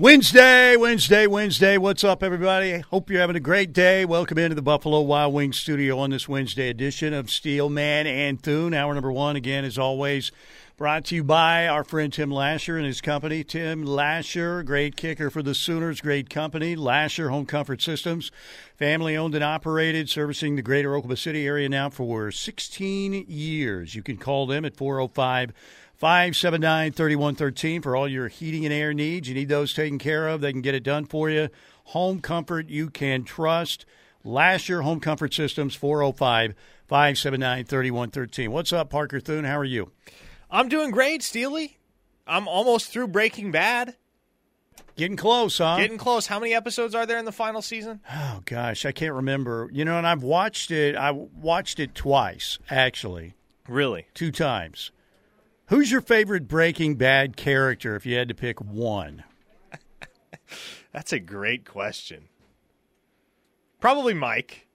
Wednesday, Wednesday, Wednesday. What's up, everybody? Hope you're having a great day. Welcome into the Buffalo Wild Wings studio on this Wednesday edition of Steelman and Thune. Hour number one, again, as always, brought to you by our friend Tim Lasher and his company. Tim Lasher, great kicker for the Sooners, great company. Lasher Home Comfort Systems, family owned and operated, servicing the greater Oklahoma City area now for 16 years. You can call them at 405- 579 3113 for all your heating and air needs. You need those taken care of. They can get it done for you. Home comfort you can trust. Lasher, Home Comfort Systems, 405 579 3113. What's up, Parker Thune? How are you? I'm doing great, Steely. I'm almost through Breaking Bad. Getting close, huh? Getting close. How many episodes are there in the final season? Oh gosh, I can't remember. You know, and I've watched it. I watched it twice, actually. Really? Two times. Who's your favorite Breaking Bad character if you had to pick one? That's a great question. Probably Mike.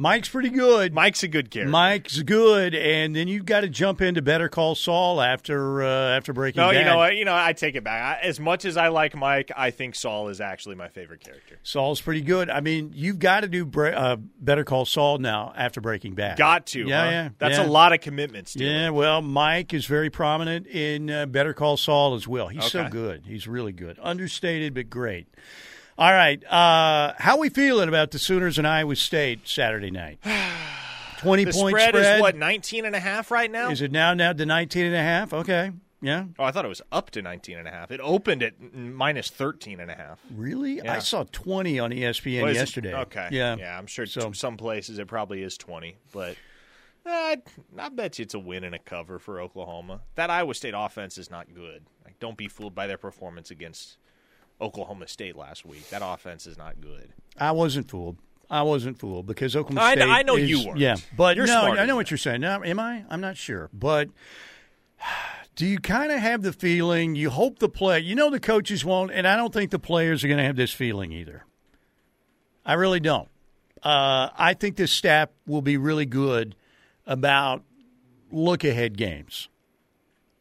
Mike's pretty good. Mike's a good character. Mike's good, and then you've got to jump into Better Call Saul after uh, after Breaking no, Bad. you know what? You know, I take it back. I, as much as I like Mike, I think Saul is actually my favorite character. Saul's pretty good. I mean, you've got to do bre- uh, Better Call Saul now after Breaking Bad. Got to. Yeah, huh? yeah. That's yeah. a lot of commitments. Yeah, well, Mike is very prominent in uh, Better Call Saul as well. He's so good. He's really good. Understated, but great. All right. Uh, how we feeling about the Sooners and Iowa State Saturday night? 20 The point spread, spread. is what 19 and a half right now. Is it now now to 19 and a half? Okay. Yeah. Oh, I thought it was up to 19 and a half. It opened at minus 13 and a half. Really? Yeah. I saw 20 on ESPN What is it? yesterday. Okay. Yeah. Yeah, I'm sure So- some places it probably is 20, but uh, I I bet you it's a win and a cover for Oklahoma. That Iowa State offense is not good. Like, don't be fooled by their performance against Oklahoma State last week. That offense is not good. I wasn't fooled. I wasn't fooled because Oklahoma I State. I know is- you weren't. Yeah, but You're no, I know what you're saying. Now, am I? I'm not sure, but do you kind of have the feeling? You hope the play. You know the coaches won't, and I don't think the players are going to have this feeling either. I really don't. Uh, I think this staff will be really good about look ahead games.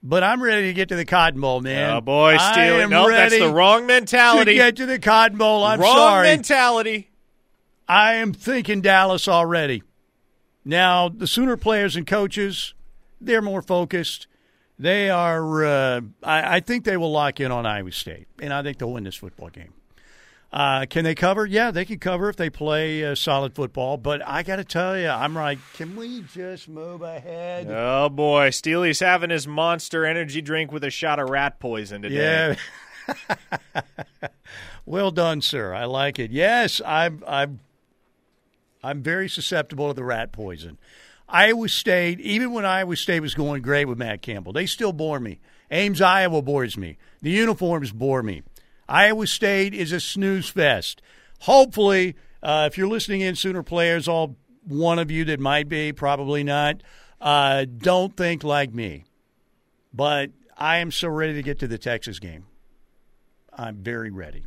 But I'm ready to get to the Cotton Bowl, man. oh boy, stealing. No, that's the wrong mentality. to get to the Cotton Bowl. I'm sorry. wrong sorry. mentality. I am thinking Dallas already. Now, the Sooner players and coaches, they're more focused. They are, uh, I, I think they will lock in on Iowa State, and I think they'll win this football game. Uh, can they cover? Yeah, they can cover if they play uh, solid football. But I got to tell you, I'm like, can we just move ahead? Oh boy, Steely's having his monster energy drink with a shot of rat poison today. Yeah. well done, sir. I like it. Yes, I'm. I'm. I'm very susceptible to the rat poison. Iowa State, even when Iowa State was going great with Matt Campbell, they still bore me. Ames, Iowa bores me. The uniforms bore me. Iowa State is a snooze fest. Hopefully, uh, if you're listening in, Sooner players, all one of you that might be, probably not, uh, don't think like me. But I am so ready to get to the Texas game. I'm very ready.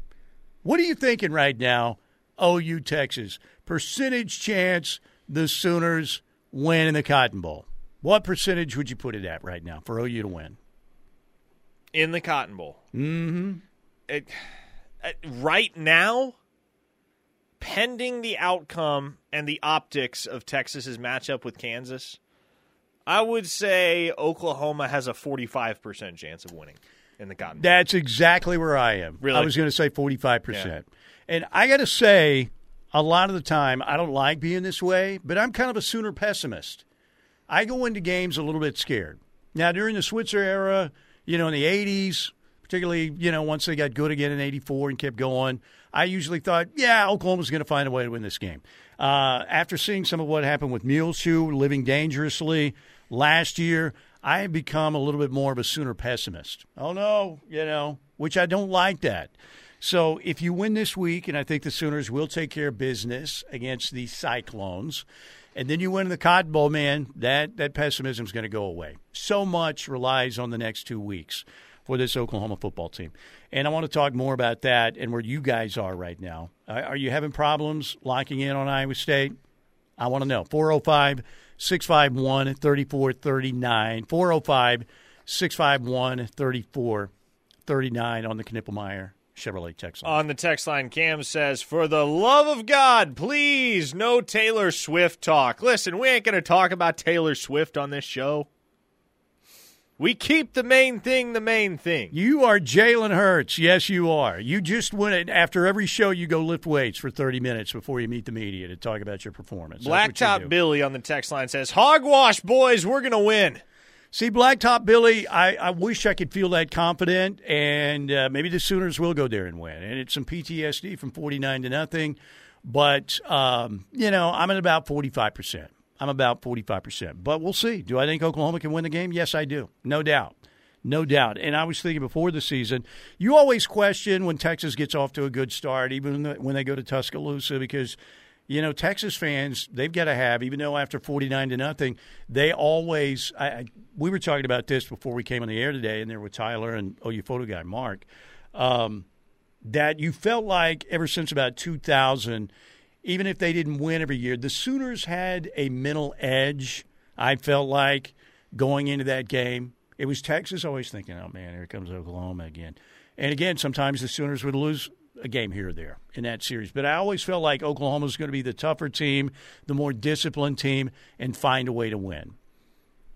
What are you thinking right now, OU Texas? Percentage chance the Sooners win in the Cotton Bowl. What percentage would you put it at right now for OU to win? in the Cotton Bowl. Mm-hmm. It, uh, right now, pending the outcome and the optics of Texas's matchup with Kansas, I would say Oklahoma has a 45% chance of winning in the Cotton Bowl. That's exactly where I am. Really? I was going to say 45%. Yeah. And I got to say, a lot of the time, I don't like being this way, but I'm kind of a Sooner pessimist. I go into games a little bit scared. Now, during the Switzer era, you know, in the 80s, particularly, you know, once they got good again in 84 and kept going, I usually thought, yeah, Oklahoma's going to find a way to win this game. Uh, after seeing some of what happened with Muleshoe living dangerously last year, I have become a little bit more of a Sooner pessimist. Oh, no, you know, which I don't like that. So if you win this week, and I think the Sooners will take care of business against the Cyclones, and then you win the Cotton Bowl, man, that, that pessimism is going to go away. So much relies on the next two weeks for this Oklahoma football team. And I want to talk more about that and where you guys are right now. Are are you having problems locking in on Iowa State? I want to know. 405 651 3439. 405 651 3439. on the Knippelmeyer Chevrolet text line. On the text line, Cam says, For the love of God, please, no Taylor Swift talk. Listen, we ain't going to talk about Taylor Swift on this show. We keep the main thing the main thing. You are Jalen Hurts. Yes, you are. You just went after every show. You go lift weights for thirty minutes before you meet the media to talk about your performance. Blacktop Billy on the text line says, "Hogwash, boys, we're gonna win." See, Blacktop Billy, I, I wish I could feel that confident, and uh, maybe the Sooners will go there and win. And it's some PTSD from forty nine to nothing, but um, you know I'm at about forty five percent. I'm about 45%. But we'll see. Do I think Oklahoma can win the game? Yes, I do. No doubt. No doubt. And I was thinking before the season, you always question when Texas gets off to a good start, even when they go to Tuscaloosa, because, you know, Texas fans, they've got to have, even though after 49 to nothing, they always, I, I, we were talking about this before we came on the air today, and there with Tyler and OU photo guy Mark, um, that you felt like ever since about 2000, even if they didn't win every year, the Sooners had a mental edge. I felt like going into that game. It was Texas always thinking, oh man, here comes Oklahoma again. And again, sometimes the Sooners would lose a game here or there in that series. But I always felt like Oklahoma was going to be the tougher team, the more disciplined team, and find a way to win.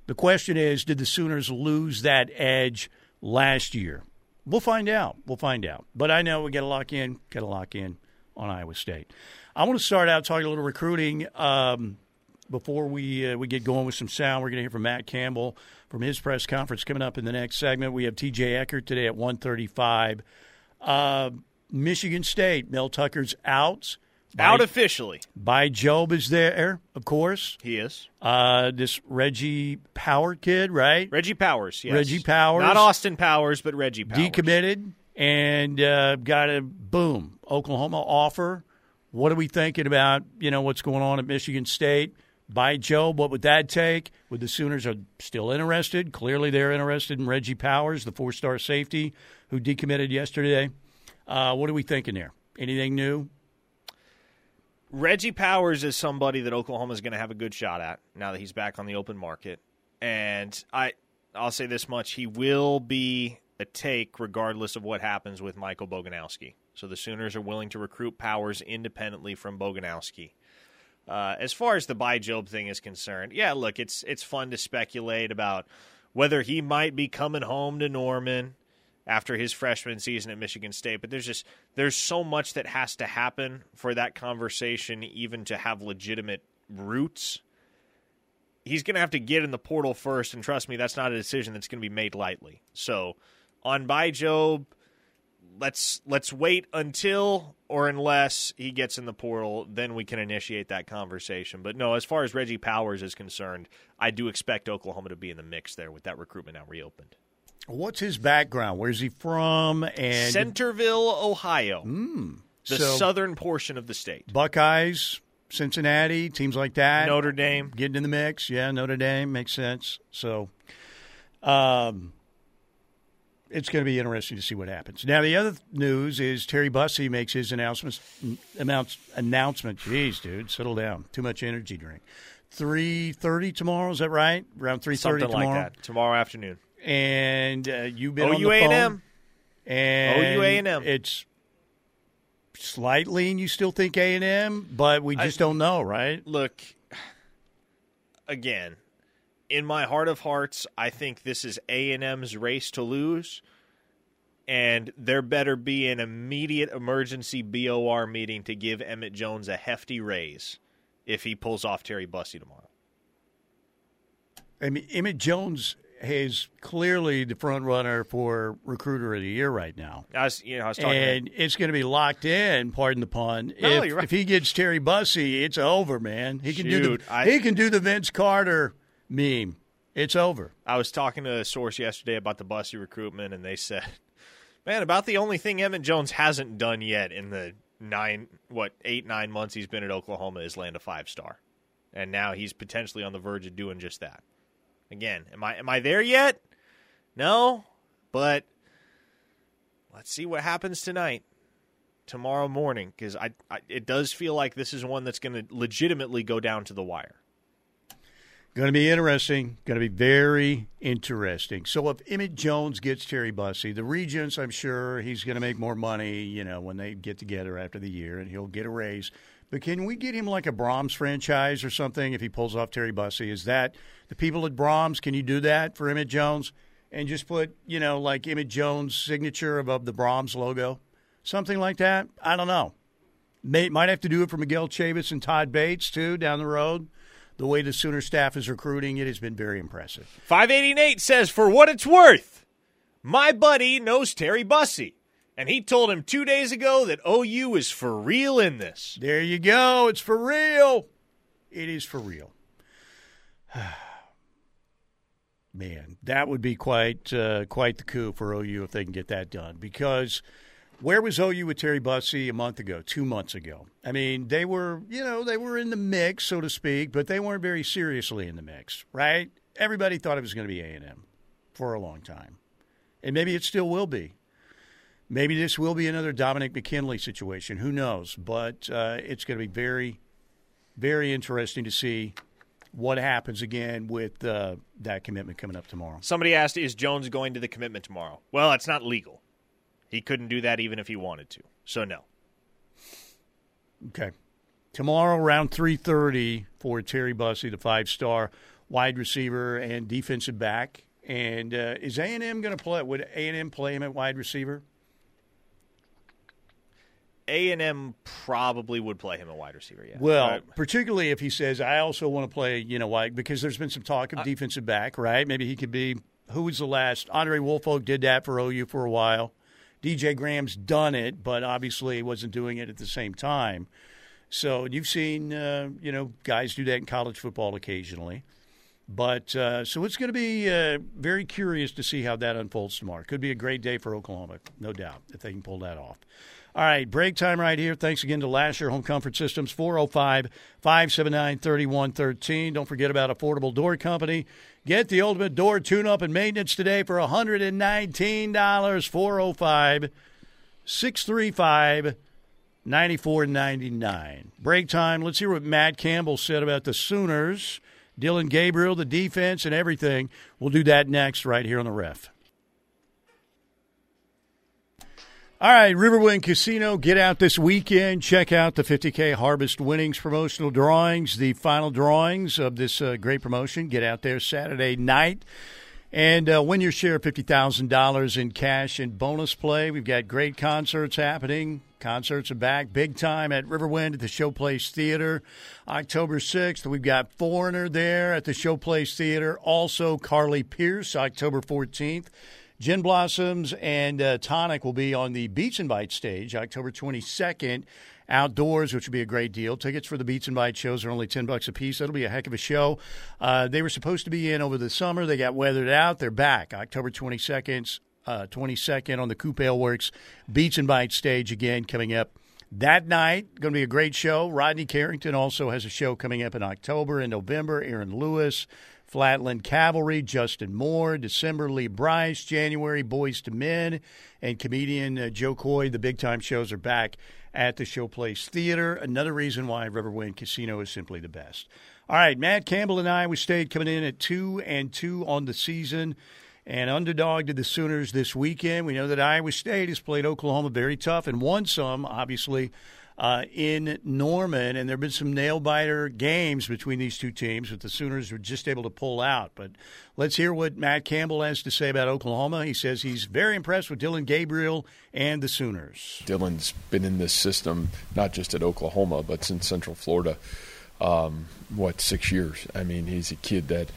The question is, did the Sooners lose that edge last year? We'll find out. We'll find out. But I know we got to lock in, got to lock in on Iowa State. I want to start out talking a little recruiting um, before we uh, we get going with some sound. We're going to hear from Matt Campbell from his press conference coming up in the next segment. We have T.J. Eckert today at one thirty-five. Uh, Michigan State, Mel Tucker's out. By, out officially. Bai Jobe is there, of course. He is. Uh, this Reggie Power kid, right? Reggie Powers, yes. Reggie Powers. Not Austin Powers, but Reggie Powers. Decommitted and uh, got a boom Oklahoma offer what are we thinking about? You know what's going on at Michigan State. Bai Jobe, what would that take? Would the Sooners are still interested? Clearly, they're interested in Reggie Powers, the four-star safety who decommitted yesterday. Uh, what are we thinking there? Anything new? Reggie Powers is somebody that Oklahoma is going to have a good shot at now that he's back on the open market, and I, I'll say this much: he will be a take regardless of what happens with Michael Boganowski. So the Sooners are willing to recruit Powers independently from Boganowski. Uh, as far as the Bai Jobe thing is concerned, yeah, look, it's it's fun to speculate about whether he might be coming home to Norman after his freshman season at Michigan State, but there's just there's so much that has to happen for that conversation even to have legitimate roots. He's going to have to get in the portal first, and trust me, that's not a decision that's going to be made lightly. So, on Bai Jobe, let's let's wait until or unless he gets in the portal, then we can initiate that conversation. But no, as far as Reggie Powers is concerned, I do expect Oklahoma to be in the mix there with that recruitment now reopened. What's his background? Where's he from? And Centerville, Ohio, mm, the so southern portion of the state. Buckeyes, Cincinnati, teams like that. Notre Dame getting in the mix. Yeah, Notre Dame makes sense. So, um, it's going to be interesting to see what happens. Now, the other news is Terry Bussey makes his announcements. Announce, announcement. Jeez, dude, settle down. Too much energy drink. Three thirty tomorrow. Is that right? Around three thirty tomorrow. Like that. Tomorrow afternoon. And uh, you've been OU on the phone. And OU A&M. It's slightly, and you still think A and M, but we just I, don't know, right? Look, again, in my heart of hearts, I think this is A and M's race to lose, and there better be an immediate emergency BOR meeting to give Emmett Jones a hefty raise if he pulls off Terry Bussey tomorrow. I mean, Emmett Jones is clearly the front runner for recruiter of the year right now. I was, you know, I was talking, and it's going to be locked in. Pardon the pun. No, if, right. if he gets Terry Bussey, it's over, man. He can Shoot, do the I, he can do the Vince Carter meme. It's over. I was talking to a source yesterday about the Bussey recruitment, and they said, "Man, about the only thing Emmett Jones hasn't done yet in the nine, what eight, nine months he's been at Oklahoma is land a five star, and now he's potentially on the verge of doing just that. Again, am I am I there yet? No, but let's see what happens tonight." Tomorrow morning, because I, I, it does feel like this is one that's going to legitimately go down to the wire. Going to be interesting. Going to be very interesting. So if Emmett Jones gets Terry Bussey, the Regents, I'm sure he's going to make more money, you know, when they get together after the year, and he'll get a raise. But can we get him like a Braum's franchise or something if he pulls off Terry Bussey? Is that the people at Braum's? Can you do that for Emmett Jones and just put, you know, like Emmett Jones' signature above the Braum's logo? Something like that? I don't know. May, might have to do it for Miguel Chavis and Todd Bates, too, down the road the way the Sooner staff is recruiting, it has been very impressive. 588 says, for what it's worth, my buddy knows Terry Bussey. And he told him two days ago that OU is for real in this. There you go. It's for real. It is for real. Man, that would be quite uh, quite the coup for OU if they can get that done. Because where was OU with Terry Bussey a month ago, two months ago? I mean, they were, you know, they were in the mix, so to speak, but they weren't very seriously in the mix, right? Everybody thought it was going to be A&M for a long time. And maybe it still will be. Maybe this will be another Dominic McKinley situation. Who knows? But uh, it's going to be very, very interesting to see what happens again with uh, that commitment coming up tomorrow. Somebody asked, is Jones going to the commitment tomorrow? Well, it's not legal. He couldn't do that even if he wanted to. So no. Okay. Tomorrow around 3:30 for Terry Bussey, the five-star wide receiver and defensive back. And uh, is A&M going to play? Would A&M play him at wide receiver? A&M probably would play him a wide receiver, yeah. Well, right. particularly if he says, I also want to play, you know, wide, because there's been some talk of defensive back, right? Maybe he could be, who was the last? Andre Woolfolk did that for OU for a while. DJ Graham's done it, but obviously wasn't doing it at the same time. So you've seen, uh, you know, guys do that in college football occasionally. But uh, so it's going to be uh, very curious to see how that unfolds tomorrow. Could be a great day for Oklahoma, no doubt, if they can pull that off. All right, break time right here. Thanks again to Lasher Home Comfort Systems, 405 579 3113. Don't forget about Affordable Door Company. Get the ultimate door tune up and maintenance today for $119. 405 635 9499. Break time. Let's hear what Matt Campbell said about the Sooners, Dillon Gabriel, the defense, and everything. We'll do that next right here on the ref. All right, Riverwind Casino, get out this weekend. Check out the 50K Harvest Winnings promotional drawings, the final drawings of this uh, great promotion. Get out there Saturday night and uh, win your share of $50,000 in cash and bonus play. We've got great concerts happening. Concerts are back big time at Riverwind at the Showplace Theater. October 6th, we've got Foreigner there at the Showplace Theater. Also, Carly Pearce, October 14th. Gin Blossoms and uh, Tonic will be on the Beats and Bites stage October 22nd outdoors, which will be a great deal. Tickets for the Beats and Bites shows are only 10 bucks a piece. That'll be a heck of a show. Uh, they were supposed to be in over the summer. They got weathered out. They're back October 22nd, uh, 22nd on the Coop Ale Works Beats and Bites stage again coming up that night. Going to be a great show. Rodney Carrington also has a show coming up in October and November. Aaron Lewis. Flatland Cavalry, Justin Moore, December Lee Brice, January Boyz II Men, and comedian uh, Jo Koy. The big time shows are back at the Showplace Theater. Another reason why Riverwind Casino is simply the best. All right, Matt Campbell and Iowa State coming in at two and two on the season. And underdog to the Sooners this weekend. We know that Iowa State has played Oklahoma very tough and won some, obviously, uh, in Norman, and there have been some nail biter games between these two teams, but the Sooners were just able to pull out. But let's hear what Matt Campbell has to say about Oklahoma. He says he's very impressed with Dillon Gabriel and the Sooners. Dillon's been in this system not just at Oklahoma, but since Central Florida. Um, what six years? I mean, he's a kid that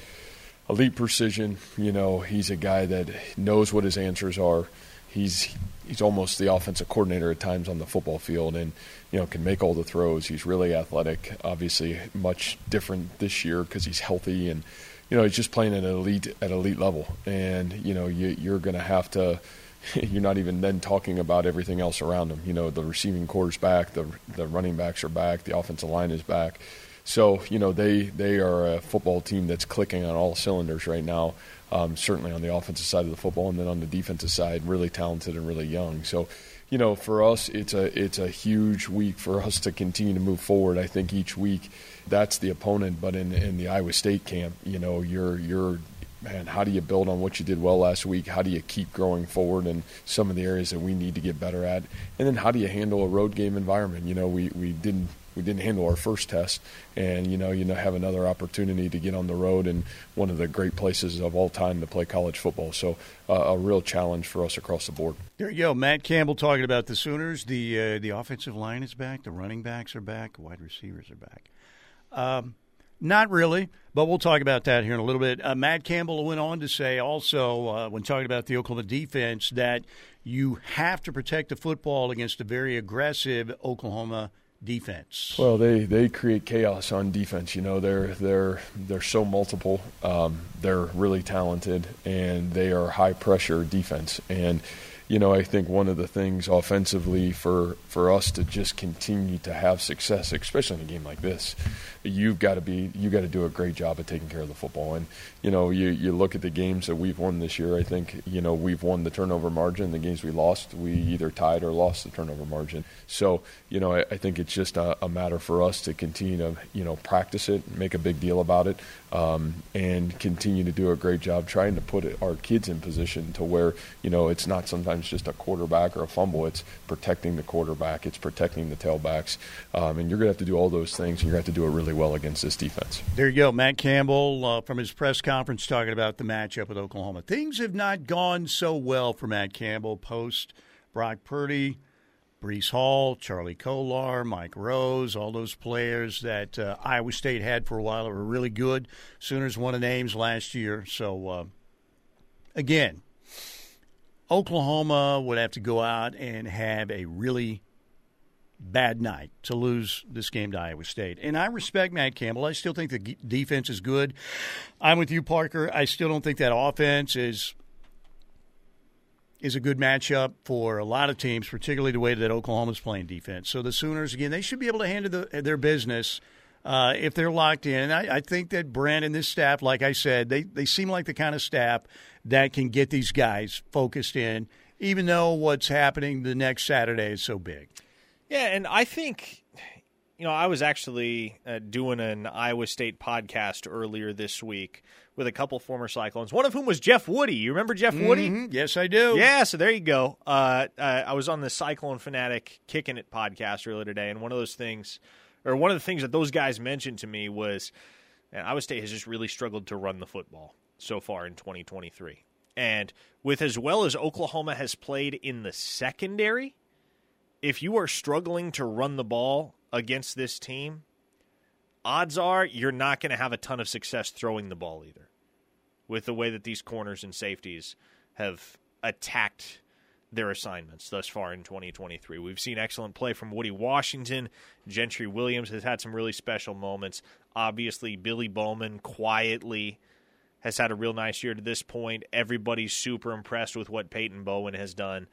elite precision. You know, he's a guy that knows what his answers are. He's he's almost the offensive coordinator at times on the football field, and you know can make all the throws. He's really athletic. Obviously, much different this year because he's healthy, and you know he's just playing at elite at elite level. And you know you, you're going to have to. You're not even then talking about everything else around him. You know the receiving corps back, the the running backs are back, the offensive line is back. So you know they they are a football team that's clicking on all cylinders right now. um, certainly on the offensive side of the football, and then on the defensive side, really talented and really young. So you know, for us, it's a it's a huge week for us to continue to move forward. I think each week, that's the opponent. But in in the Iowa State camp, you know, you're you're man, how do you build on what you did well last week? How do you keep growing forward in some of the areas that we need to get better at? And then how do you handle a road game environment? You know, we, we didn't we didn't handle our first test, and you know, you know, have another opportunity to get on the road in one of the great places of all time to play college football. So, uh, a real challenge for us across the board. There you go, Matt Campbell talking about the Sooners. The uh, the offensive line is back. The running backs are back. Wide receivers are back. Um, not really, but we'll talk about that here in a little bit. Uh, Matt Campbell went on to say also, uh, when talking about the Oklahoma defense, that you have to protect the football against a very aggressive Oklahoma defense. Well, they, they create chaos on defense. You know, they're they're they're so multiple. Um, they're really talented, and they are high pressure defense. And you know, I think one of the things offensively for, for us to just continue to have success, especially in a game like this, you've got to be you got to do a great job of taking care of the football. And you know, you you look at the games that we've won this year. I think you know we've won the turnover margin. The games we lost, we either tied or lost the turnover margin. So you know, I, I think it's just a, a, matter for us to continue to you know practice it, make a big deal about it, um, and continue to do a great job trying to put our kids in position to where you know it's not sometimes just a quarterback or a fumble. It's protecting the quarterback. It's protecting the tailbacks, um, and you're going to have to do all those things, and you're going to have to do it really well against this defense. There you go, Matt Campbell uh, from his press conference talking about the matchup with Oklahoma. Things have not gone so well for Matt Campbell post Brock Purdy, Breece Hall, Charlie Kolar, Mike Rose, all those players that uh, Iowa State had for a while that were really good. Sooners won the names last year. So, uh, again, Oklahoma would have to go out and have a really bad night to lose this game to Iowa State. And I respect Matt Campbell. I still think the defense is good. I'm with you, Parker. I still don't think that offense is is a good matchup for a lot of teams, particularly the way that Oklahoma's playing defense. So the Sooners, again, they should be able to handle the, their business uh, if they're locked in. I, I, think that Brent and this staff, like I said, they, they seem like the kind of staff that can get these guys focused in, even though what's happening the next Saturday is so big. Yeah, and I think you know I was actually uh, doing an Iowa State podcast earlier this week with a couple former Cyclones, one of whom was Jeff Woody. You remember Jeff Woody? Mm-hmm. Yes, I do. Yeah, so there you go. Uh, uh, I was on the Cyclone Fanatic Kicking It podcast earlier today, and one of those things, or one of the things that those guys mentioned to me was, Iowa State has just really struggled to run the football so far in 2023. And with as well as Oklahoma has played in the secondary, if you are struggling to run the ball against this team, odds are you're not going to have a ton of success throwing the ball either. With the way that these corners and safeties have attacked their assignments thus far in 2023. We've seen excellent play from Woody Washington. Gentry Williams has had some really special moments. Obviously, Billy Bowman quietly has had a real nice year to this point. Everybody's super impressed with what Peyton Bowen has done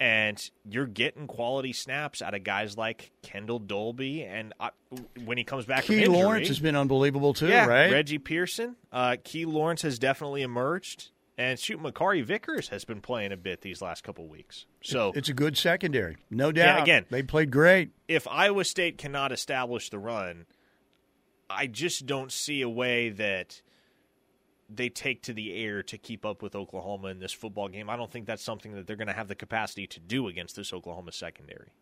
and you're getting quality snaps out of guys like Kendall Dolby, and uh, when he comes back, Key from injury, Lawrence has been unbelievable too, yeah, right? Reggie Pearson, uh, Key Lawrence has definitely emerged, and shoot, Makari Vickers has been playing a bit these last couple weeks. So it's a good secondary, no doubt. Yeah, again, they played great. If Iowa State cannot establish the run, I just don't see a way that they take to the air to keep up with Oklahoma in this football game. I don't think that's something that they're going to have the capacity to do against this Oklahoma secondary.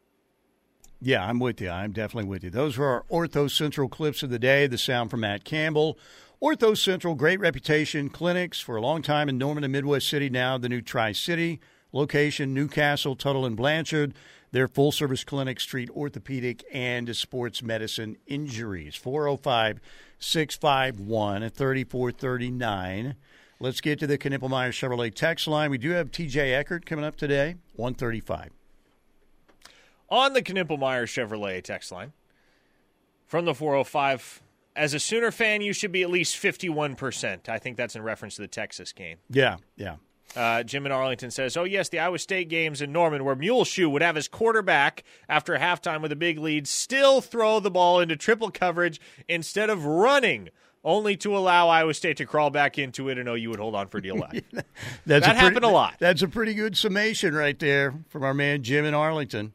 Yeah, I'm with you. I'm definitely with you. Those were our Ortho Central clips of the day. The sound from Matt Campbell. Ortho Central, great reputation, clinics for a long time in Norman and Midwest City. Now the new Tri City location, Newcastle, Tuttle, and Blanchard. Their full service clinics treat orthopedic and sports medicine injuries. 405 651 3439. Let's get to the Knippelmeyer Chevrolet text line. We do have TJ Eckert coming up today, 135. On the Knippelmeyer Chevrolet text line from the 405, as a Sooner fan, you should be at least 51%. I think that's in reference to the Texas game. Yeah, yeah. Uh, Jim in Arlington says, "Oh yes, the Iowa State games in Norman, where Muleshoe would have his quarterback after halftime with a big lead, still throw the ball into triple coverage instead of running only to allow Iowa State to crawl back into it and OU would hold on for dear life. That's That a pretty, happened a lot. That's a pretty good summation right there from our man Jim in Arlington.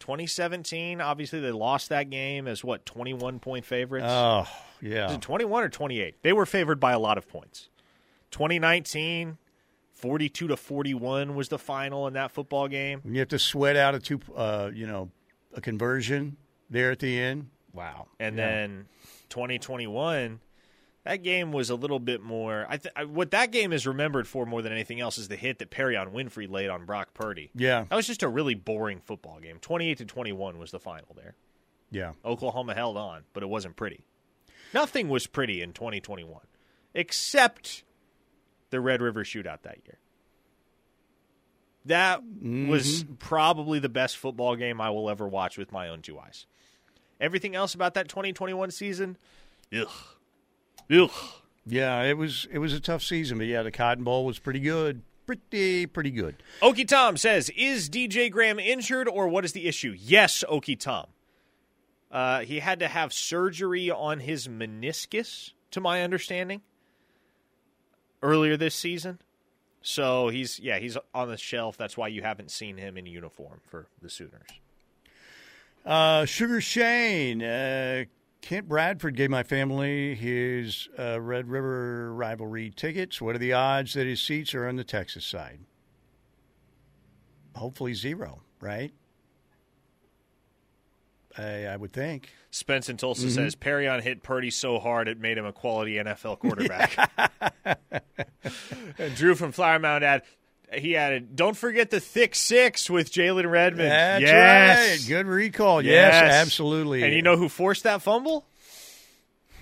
2017, obviously they lost that game as what 21 point favorites. Oh, yeah. it 21 or 28? They were favored by a lot of points. 2019, 42 to 41 was the final in that football game. You have to sweat out a two, uh, you know, a conversion there at the end. Wow. And Yeah. then 2021, that game was a little bit more. I th- I- what that game is remembered for more than anything else is the hit that Perrion Winfrey laid on Brock Purdy. Yeah, That was just a really boring football game. 28 to 21 was the final there. yeah. Oklahoma held on, but it wasn't pretty. Nothing was pretty in 2021 except the Red River shootout that year. That was probably the best football game I will ever watch with my own two eyes. Everything else about that 2021 season, ugh. Ugh. Yeah, it was it was a tough season, but yeah, the Cotton Bowl was pretty good. Pretty pretty good. Okie Tom says, "Is DJ Graham injured, or what is the issue?" Yes, Okie Tom. Uh, he had to have surgery on his meniscus, to my understanding, earlier this season. So he's yeah he's on the shelf. That's why you haven't seen him in uniform for the Sooners. Uh, Sugar Shane, uh, Kent Bradford gave my family his uh, Red River rivalry tickets. What are the odds that his seats are on the Texas side? Hopefully zero, right? I, I would think. Spence and Tulsa Mm-hmm. says Perrion hit Purdy so hard it made him a quality NFL quarterback. and Drew from Flower Mound add, he added, "Don't forget the thick six with Jalen Redmond." That's yes. right. Good recall. Yes, Yes. absolutely. And you know who forced that fumble?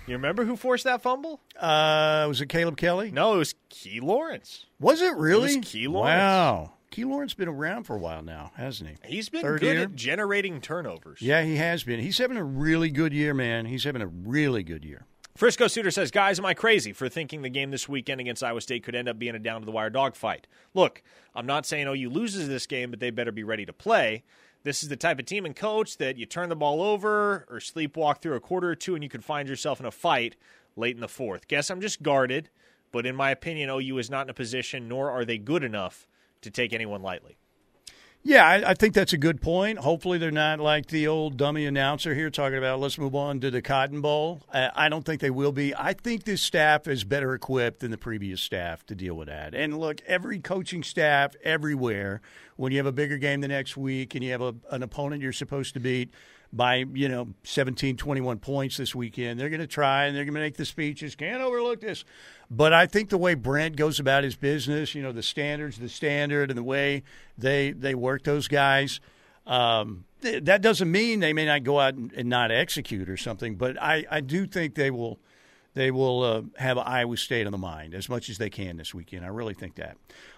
You remember who forced that fumble? uh, was it Caleb Kelly? No, it was Key Lawrence. Was it really? It was Key Lawrence. Wow. Key Lawrence been around for a while now, hasn't he? He's been Third good year? at generating turnovers. Yeah, he has been. He's having a really good year, man. He's having a really good year. Frisco Suitor says, Guys, am I crazy for thinking the game this weekend against Iowa State could end up being a down to the wire dogfight? Look, I'm not saying OU loses this game, but they better be ready to play. This is the type of team and coach that you turn the ball over or sleepwalk through a quarter or two and you could find yourself in a fight late in the fourth. Guess I'm just guarded, but in my opinion, OU is not in a position, nor are they good enough to take anyone lightly. Yeah, I, I think that's a good point. Hopefully, they're not like the old dummy announcer here talking about let's move on to the Cotton Bowl. I, don't think they will be. I think this staff is better equipped than the previous staff to deal with that. And look, every coaching staff everywhere, when you have a bigger game the next week and you have a, an opponent you're supposed to beat by, you know, 17, 21 points this weekend, they're going to try and they're going to make the speeches. Can't overlook this. But I think the way Brent goes about his business, you know, the standards, the standard, and the way they they work those guys, um, th- that doesn't mean they may not go out and, and not execute or something. But I, I do think they will they will uh, have Iowa State on the mind as much as they can this weekend. I really think that.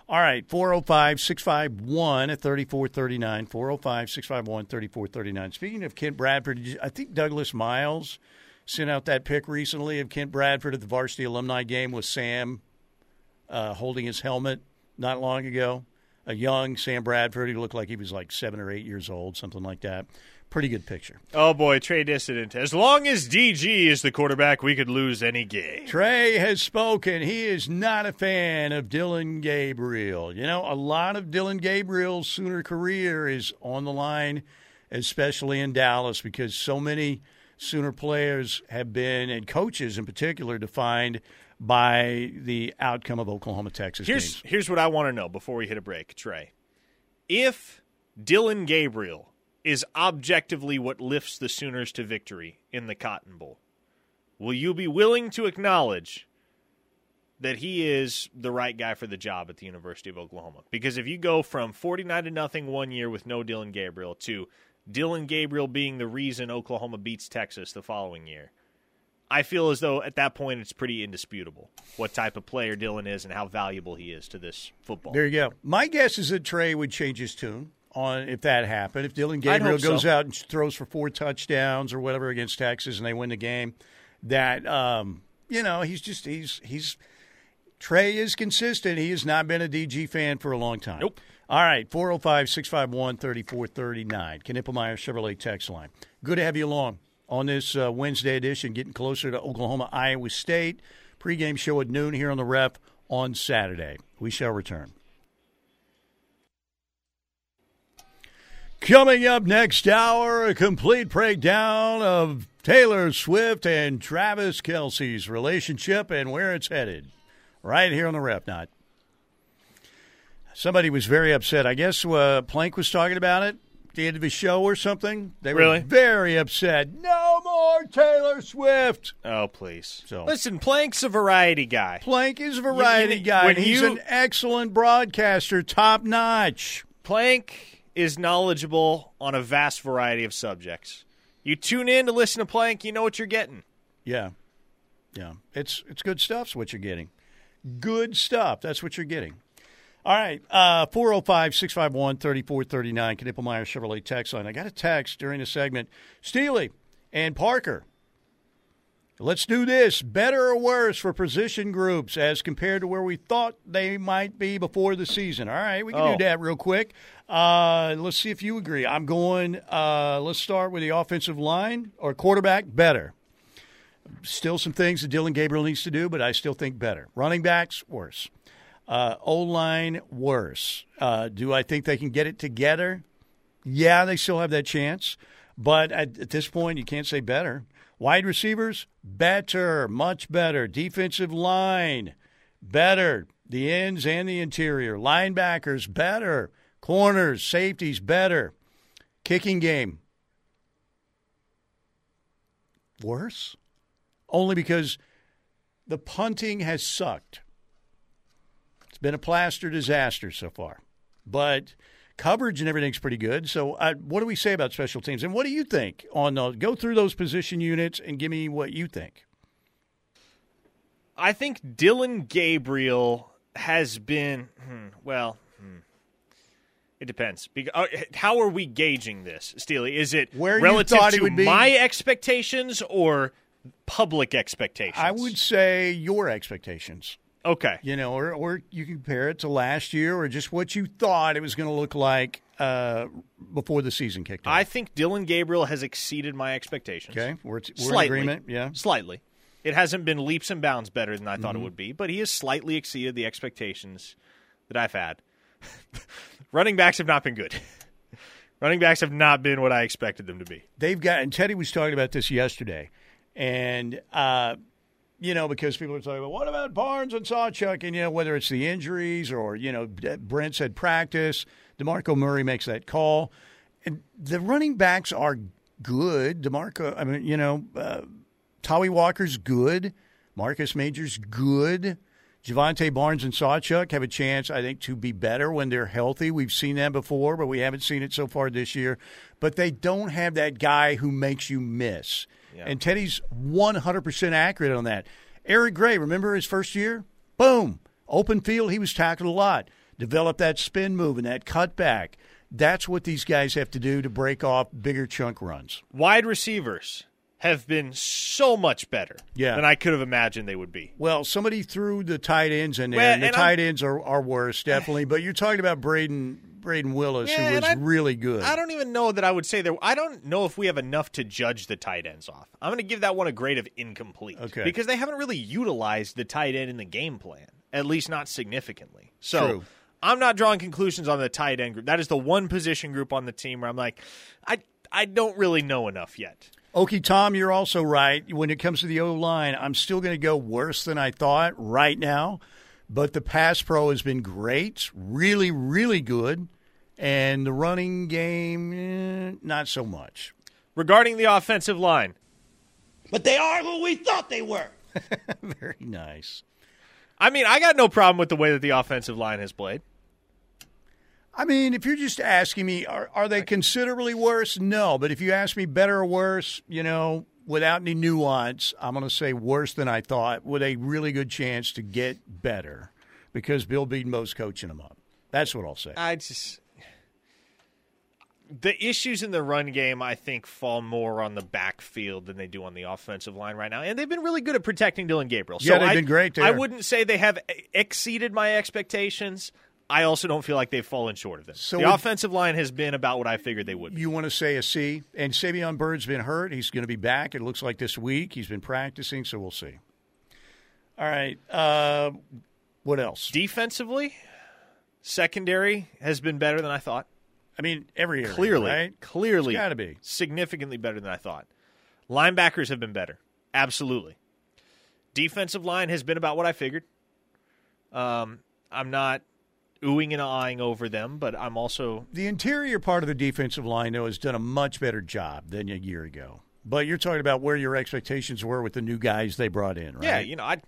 All right, 405 651 at 3439. 405 651 3439. Speaking of Kent Bradford, I think Douglas Miles sent out that pic recently of Kent Bradford at the varsity alumni game with Sam uh, holding his helmet not long ago. A young Sam Bradford. He looked like he was like seven or eight years old, something like that. Pretty good picture. Oh boy, Trey Dissident. As long as DG is the quarterback, we could lose any game. Trey has spoken. He is not a fan of Dillon Gabriel. You know, a lot of Dillon Gabriel's Sooner career is on the line, especially in Dallas, because so many Sooner players have been, and coaches in particular, defined by the outcome of Oklahoma Texas Here's games. here's what I want to know before we hit a break, Trey. If Dillon Gabriel is objectively what lifts the Sooners to victory in the Cotton Bowl, will you be willing to acknowledge that he is the right guy for the job at the University of Oklahoma? Because if you go from 49 to nothing one year with no Dillon Gabriel to Dillon Gabriel being the reason Oklahoma beats Texas the following year, I feel as though at that point it's pretty indisputable what type of player Dillon is and how valuable he is to this football. There you go. My guess is that Trey would change his tune on if that happened. If Dillon Gabriel hope so. goes out and throws for four touchdowns or whatever against Texas and they win the game, that um, you know he's just he's he's Trey is consistent. He has not been a DG fan for a long time. Nope. All right, 405 651 3439. Knippelmeyer Chevrolet text line. Good to have you along. on this uh, Wednesday edition, getting closer to Oklahoma, Iowa State. Pregame show at noon here on the ref on Saturday. We shall return. Coming up next hour, a complete breakdown of Taylor Swift and Travis Kelce's relationship and where it's headed. Right here on the Ref Not. Somebody was very upset. I guess uh, Plank was talking about it at the end of his show or something. They were Really? very upset. No more Taylor Swift. Oh, please. So- Listen, Plank's a variety guy. Plank is a variety You- you- guy. when and he's you- an excellent broadcaster, top notch. Plank is knowledgeable on a vast variety of subjects. You tune in to listen to Plank, you know what you're getting. Yeah, yeah. It's it's good stuff's what you're getting. Good stuff. That's what you're getting. All right, uh, 405 651 3439, Knippelmeyer Chevrolet text line. I got a text during the segment. Steely and Parker, let's do this. Better or worse for position groups as compared to where we thought they might be before the season? All right, we can Oh. do that real quick. Uh, let's see if you agree. I'm going, uh, let's start with the offensive line or quarterback. Better. Still some things that Dillon Gabriel needs to do, but I still think better. Running backs, worse. Uh, o line, worse. Uh, do I think they can get it together? Yeah, they still have that chance. But at, at this point, you can't say better. Wide receivers, better, much better. Defensive line, better. The ends and the interior. Linebackers, better. Corners, safeties, better. Kicking game, worse. Only because the punting has sucked. Been a plaster disaster so far. But coverage and everything's pretty good. So, uh, what do we say about special teams? And what do you think on the, go through those position units and give me what you think? I think Dillon Gabriel has been, hmm, well, hmm. it depends. Uh, how are we gauging this, Steely? Is it Where relative to would be? my expectations or public expectations? I would say your expectations. Okay. You know, or, or you compare it to last year or just what you thought it was going to look like uh, before the season kicked off. I think Dillon Gabriel has exceeded my expectations. okay, we're, we're in Slightly. agreement. Yeah. Slightly. It hasn't been leaps and bounds better than I thought Mm-hmm. it would be, but he has slightly exceeded the expectations that I've had. Running backs have not been good. Running backs have not been what I expected them to be. they've got and Teddy was talking about this yesterday, and uh, you know because people are talking about what about Barnes and Sawchuk, and you know whether it's the injuries or you know Brent said practice, Demarco Murray makes that call, and the running backs are good. Demarco, I mean you know, uh, Tawee Walker's good, Marcus Major's good. Jovantae Barnes and Sawchuk have a chance, I think, to be better when they're healthy. We've seen that before, but we haven't seen it so far this year. But they don't have that guy who makes you miss. And Teddy's 100% accurate on that. Eric Gray, remember his first year? Boom. Open field, he was tackled a lot. Developed that spin move and that cutback. That's what these guys have to do to break off bigger chunk runs. Wide receivers have been so much better Yeah. than I could have imagined they would be. Well, somebody threw the tight ends in there, Well, and the and tight ends are, are worse, definitely. But you're talking about Brayden Brayden Willis, Yeah, who was I- really good. I don't even know that I would say there. I don't know if we have enough to judge the tight ends off. I'm going to give that one a grade of incomplete. Okay. Because they haven't really utilized the tight end in the game plan, at least not significantly. So True. I'm not drawing conclusions on the tight end group. That is the one position group on the team where I'm like, I I don't really know enough yet. Okie Tom, you're also right. When it comes to the O line, I'm still going to go worse than I thought right now. But the pass pro has been great, really, really good. And the running game, eh, not so much. Regarding the offensive line, But they are who we thought they were. Very nice. I mean, I got no problem with the way that the offensive line has played. I mean, if you're just asking me, are, are they considerably worse? No. But if you ask me better or worse, you know, without any nuance, I'm going to say worse than I thought with a really good chance to get better because Bill Bedenbaugh's coaching them up. That's what I'll say. I just the issues in the run game, I think, fall more on the backfield than they do on the offensive line right now, and they've been really good at protecting Dillon Gabriel. Yeah, so they've I, been great there. I wouldn't say they have exceeded my expectations. I also don't feel like they've fallen short of them. So the offensive line has been about what I figured they would. be. You want to say a C? And Savion Byrd's been hurt. He's going to be back. It looks like this week. He's been practicing, so we'll see. All right. Uh, what else? Defensively, secondary has been better than I thought. I mean, every area, Clearly, right? clearly, gotta be. significantly better than I thought. Linebackers have been better, absolutely. Defensive line has been about what I figured. Um, I'm not oohing and eyeing over them, but I'm also The interior part of the defensive line, though, has done a much better job than a year ago. But you're talking about where your expectations were with the new guys they brought in, right? yeah. You know, I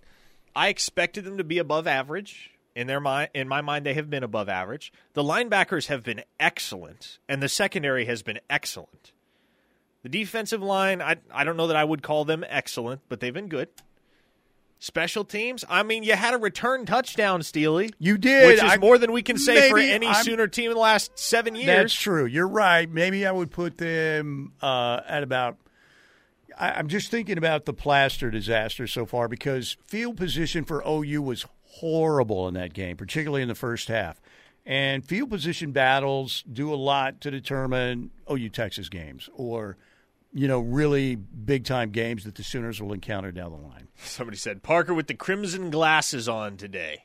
I expected them to be above average. In their mind, in my mind, they have been above average. The linebackers have been excellent, and the secondary has been excellent. The defensive line, I I don't know that I would call them excellent, but they've been good. Special teams, I mean, you had a return touchdown, Steely. You did. which is I- more than we can say for any I'm- Sooner team in the last seven years. That's true. You're right. Maybe I would put them uh, at about. I, I'm just thinking about the plaster disaster so far because field position for OU was horrible in that game, particularly in the first half. And field position battles do a lot to determine OU Texas games or, you know, really big time games that the Sooners will encounter down the line. Somebody said Parker with the crimson glasses on today.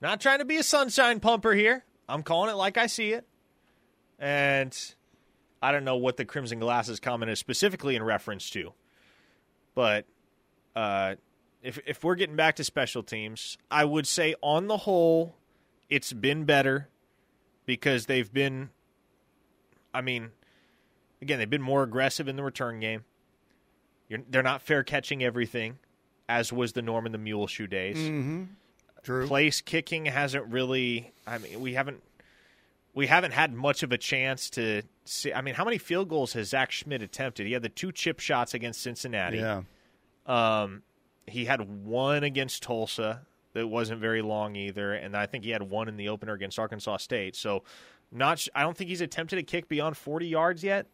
Not trying to be a sunshine pumper here. I'm calling it like I see it. And I don't know what the crimson glasses comment is specifically in reference to. But uh, if if we're getting back to special teams, I would say on the whole, it's been better because they've been. I mean, again, they've been more aggressive in the return game. You're, they're not fair catching everything, as was the norm in the mule shoe days. True. Place kicking hasn't really. I mean, we haven't we haven't had much of a chance to see. I mean, how many field goals has Zach Schmit attempted? He had the two chip shots against Cincinnati. Yeah. Um, he had one against Tulsa that wasn't very long either, and I think he had one in the opener against Arkansas State. So, not. sh- I don't think he's attempted a kick beyond forty yards yet.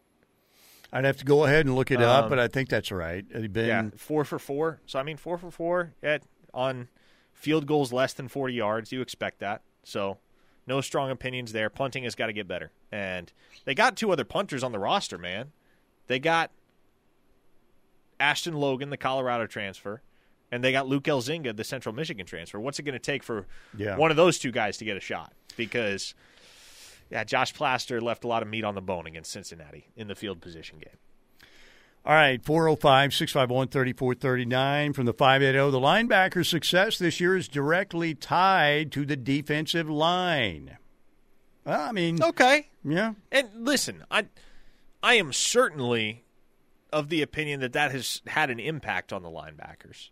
I'd have to go ahead and look it up, Um, but I think that's right. Been Yeah, four for four. So I mean, four for four at on field goals less than forty yards. You expect that. So no strong opinions there. Punting has got to get better, and they got two other punters on the roster. Man, they got Ashton Logan, the Colorado transfer, and they got Luke Elzinga, the Central Michigan transfer. What's it going to take for Yeah. one of those two guys to get a shot? Because yeah, Josh Plaster left a lot of meat on the bone against Cincinnati in the field position game. All right, 405 651 3439 from the 580. The linebacker's success this year is directly tied to the defensive line. Well, I mean, Okay, yeah. And listen, I I am certainly of the opinion that that has had an impact on the linebackers.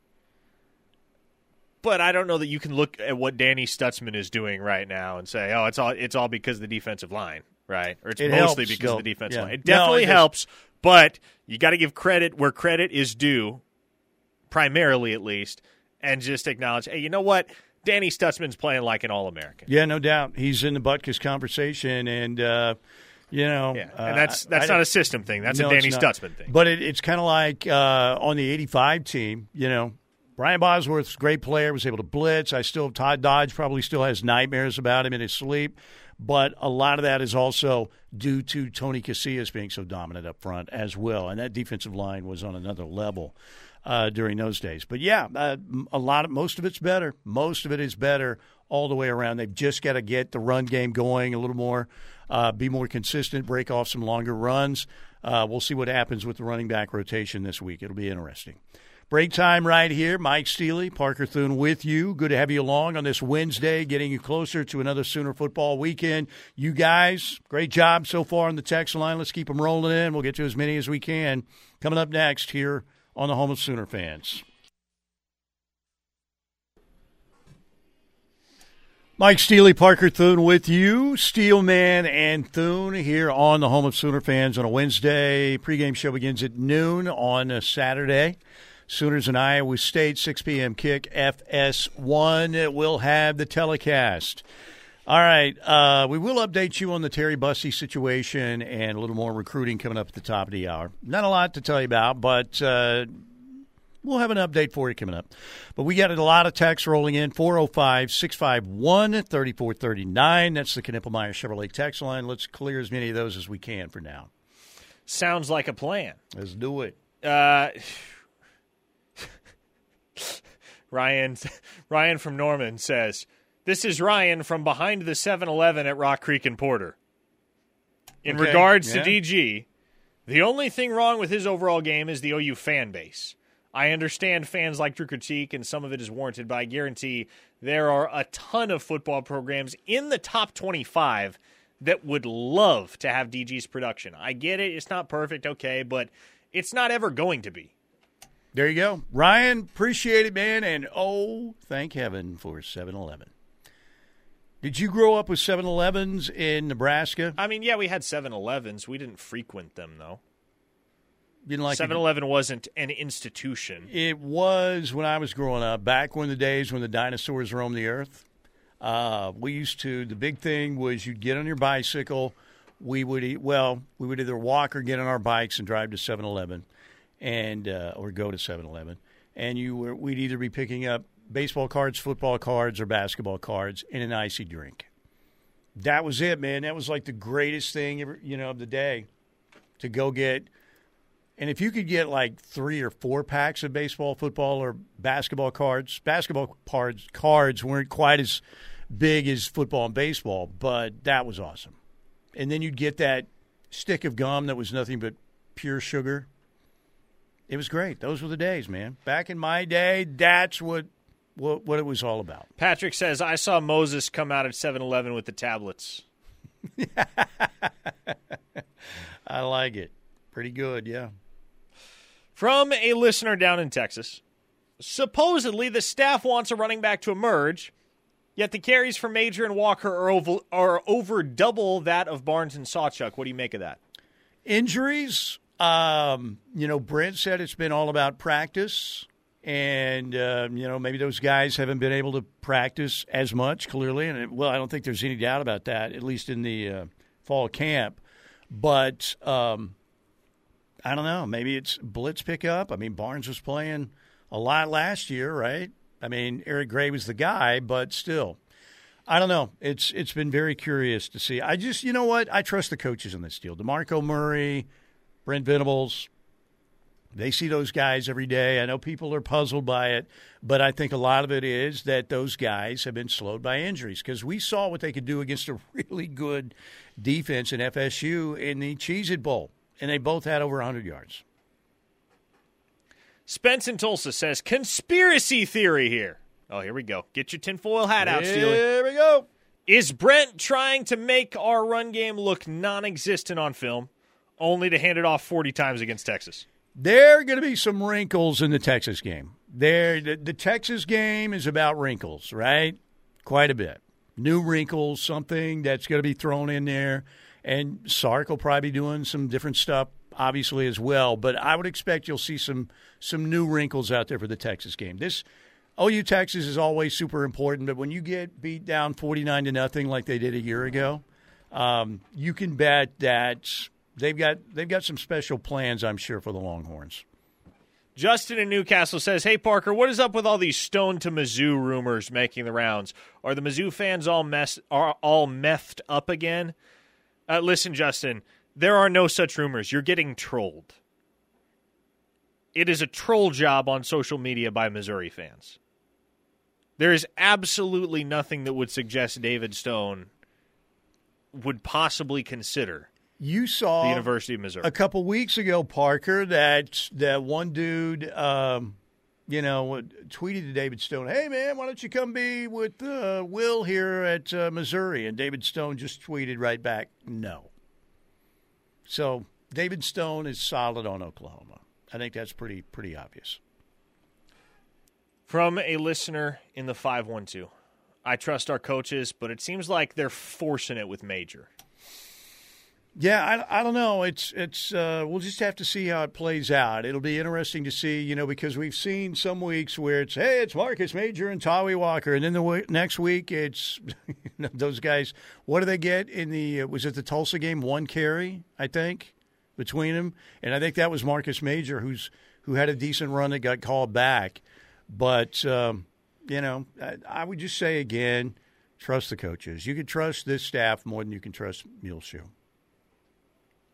But I don't know that you can look at what Danny Stutsman is doing right now and say, "Oh, it's all it's all because of the defensive line." Right? Or it's It mostly because of the defensive Yeah. line. It No, definitely it does- helps, but you got to give credit where credit is due, primarily at least, and just acknowledge, "Hey, you know what? Danny Stutsman's playing like an All-American." Yeah, no doubt. He's in the Butkus conversation, and, uh, you know. Yeah, uh, and that's that's I- not a system thing. That's No, a Danny. Stutsman thing. But it, it's kind of like uh, on the 85 team, you know, Brian Bosworth's great player, was able to blitz. I still, Todd Dodge probably still has nightmares about him in his sleep. But a lot of that is also due to Tony Casillas being so dominant up front as well. And that defensive line was on another level uh, during those days. But yeah, uh, a lot of most of it's better. Most of it is better all the way around. They've just got to get the run game going a little more, uh, be more consistent, break off some longer runs. Uh, we'll see what happens with the running back rotation this week. It'll be interesting. Break time right here. Mike Steely, Parker Thune with you. Good to have you along on this Wednesday, getting you closer to another Sooner football weekend. You guys, great job so far on the text line. Let's keep them rolling in. We'll get to as many as we can. Coming up next here on the Home of Sooner Fans. Mike Steely, Parker Thune with you. Steelman and Thune here on the Home of Sooner Fans on a Wednesday. Pregame show begins at noon on a Saturday. Sooners and Iowa State, 6 p.m. kick, FS1 will have the telecast. All right. Uh, we will update you on the Terry Bussey situation and a little more recruiting coming up at the top of the hour. Not a lot to tell you about, but uh, we'll have an update for you coming up. But we got a lot of texts rolling in 405 651 3439. That's the Knippelmeyer Chevrolet text line. Let's clear as many of those as we can for now. Sounds like a plan. Let's do it. Uh, Ryan Ryan from Norman says, "This is Ryan from behind the 7-Eleven at Rock Creek and Porter." In Okay, regards yeah. to DG, the only thing wrong with his overall game is the OU fan base. I understand fans like to critique, and some of it is warranted, but I guarantee there are a ton of football programs in the top 25 that would love to have DG's production. I get it, it's not perfect, okay, but it's not ever going to be. There you go. Ryan, appreciate it, man. And oh, thank heaven for 7 Eleven. Did you grow up with 7 Elevens in Nebraska? I mean, yeah, we had 7 Elevens. We didn't frequent them, though. You didn't like 7 Eleven wasn't an institution. It was when I was growing up, back when the days when the dinosaurs roamed the earth. Uh, we used to, the big thing was you'd get on your bicycle. We would eat, well, we would either walk or get on our bikes and drive to 7 Eleven and, uh, or go to 7 Eleven. And you were, we'd either be picking up baseball cards, football cards, or basketball cards and an icy drink. That was it, man. That was like the greatest thing, ever, you know, of the day to go get and if you could get like three or four packs of baseball, football, or basketball cards, basketball cards cards weren't quite as big as football and baseball, but that was awesome. And then you'd get that stick of gum that was nothing but pure sugar. It was great. Those were the days, man. Back in my day, that's what what, what it was all about. Patrick says, I saw Moses come out at 7 Eleven with the tablets. I like it. Pretty good, yeah. From a listener down in Texas, supposedly the staff wants a running back to emerge, yet the carries for Major and Walker are over, are over double that of Barnes and Sawchuk. What do you make of that? Injuries, um, you know, Brent said it's been all about practice. And, uh, you know, maybe those guys haven't been able to practice as much, clearly. And, it, well, I don't think there's any doubt about that, at least in the uh, fall camp. But um, I don't know. Maybe it's blitz pickup. I mean, Barnes was playing a lot last year, right? I mean, Eric Gray was the guy, but still. I don't know. It's it's been very curious to see. I just you know what? I trust the coaches in this deal. DeMarco Murray, Brent Venables. They see those guys every day. I know people are puzzled by it, but I think a lot of it is that those guys have been slowed by injuries because we saw what they could do against a really good defense in FSU in the Cheez It Bowl, and they both had over 100 yards. Spence in Tulsa says, conspiracy theory here. Oh, here we go. Get your tinfoil hat out, Steely. Here we go. Is Brent trying to make our run game look non existent on film, only to hand it off 40 times against Texas? There are going to be some wrinkles in the Texas game. There, the, the Texas game is about wrinkles, right? Quite a bit. New wrinkles, something that's going to be thrown in there. And Sark will probably be doing some different stuff, obviously, as well. But I would expect you'll see some some new wrinkles out there for the Texas game. This OU Texas is always super important, but when you get beat down 49 to nothing like they did a year ago, um, you can bet that they've got they've got some special plans, I'm sure, for the Longhorns. Justin in Newcastle says, "Hey Parker, what is up with all these stone to Mizzou rumors making the rounds? Are the Mizzou fans all mess are all methed up again?" Uh, listen, Justin, there are no such rumors. You're getting trolled. It is a troll job on social media by Missouri fans. There is absolutely nothing that would suggest David Stone would possibly consider You saw the University of Missouri. a couple weeks ago, Parker, that that one dude, um, you know, tweeted to David Stone, "Hey man, why don't you come be with uh, Will here at uh, Missouri?" And David Stone just tweeted right back, "No." So David Stone is solid on Oklahoma. I think that's pretty pretty obvious. From a listener in the 512. I trust our coaches, but it seems like they're forcing it with Major. Yeah, I, I don't know. It's it's uh, we'll just have to see how it plays out. It'll be interesting to see, you know, because we've seen some weeks where it's hey, it's Marcus Major and Tawee Walker, and then the w- next week it's you know, those guys. What do they get in the? Uh, was it the Tulsa game? One carry, I think, between them, and I think that was Marcus Major who's who had a decent run that got called back. But um, you know, I, I would just say again, trust the coaches. You can trust this staff more than you can trust Muleshoe.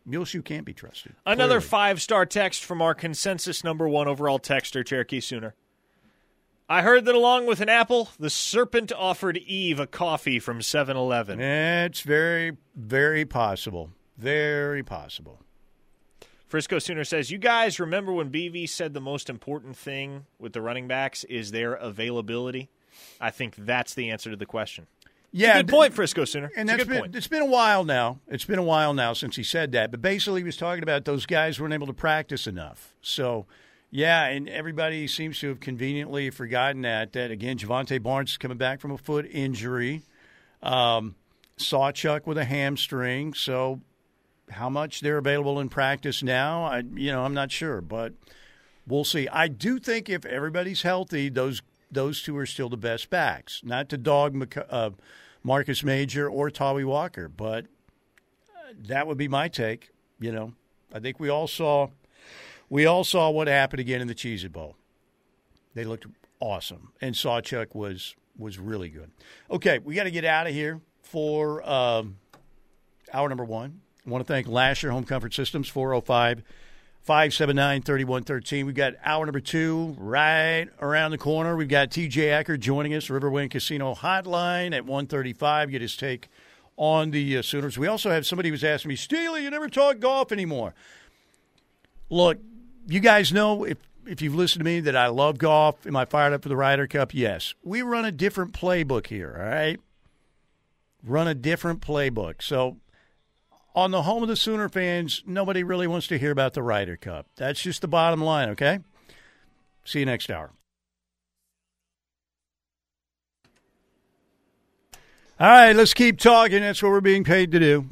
Muleshoe can't be trusted. Another five star text from our consensus number one overall texter, Cherokee Sooner. I heard that along with an apple, the serpent offered Eve a coffee from 7 Eleven. It's very, very possible. Very possible. Frisco Sooner says, You guys remember when BV said the most important thing with the running backs is their availability? I think that's the answer to the question. Yeah, Good point, Frisco Sooner. And that's been point. it's been a while now. It's been a while now since he said that. But basically, he was talking about those guys weren't able to practice enough. So, yeah, and everybody seems to have conveniently forgotten that. That again, Jovantae Barnes is coming back from a foot injury. Um, Sawchuk with a hamstring. So, how much they're available in practice now, I you know I'm not sure, but we'll see. I do think if everybody's healthy, those those two are still the best backs. Not to dog uh, Marcus Major or Tawee Walker, but uh, that would be my take. You know, I think we all saw we all saw what happened again in the Cheez It Bowl. They looked awesome, and Sawchuk was was really good. Okay, we got to get out of here for um, hour number one. I want to thank Lasher Home Comfort Systems, 405 579 3113. We've got hour number two right around the corner. We've got TJ Eckert joining us, Riverwind Casino Hotline at 135. Get his take on the uh, Sooners. We also have somebody who's asking me, Steely, you never talk golf anymore. Look, you guys know if if you've listened to me that I love golf. Am I fired up for the Ryder Cup? Yes. We run a different playbook here, all right? Run a different playbook. So on the home of the Sooner fans, nobody really wants to hear about the Ryder Cup. That's just the bottom line, okay? See you next hour. All right, let's keep talking. That's what we're being paid to do.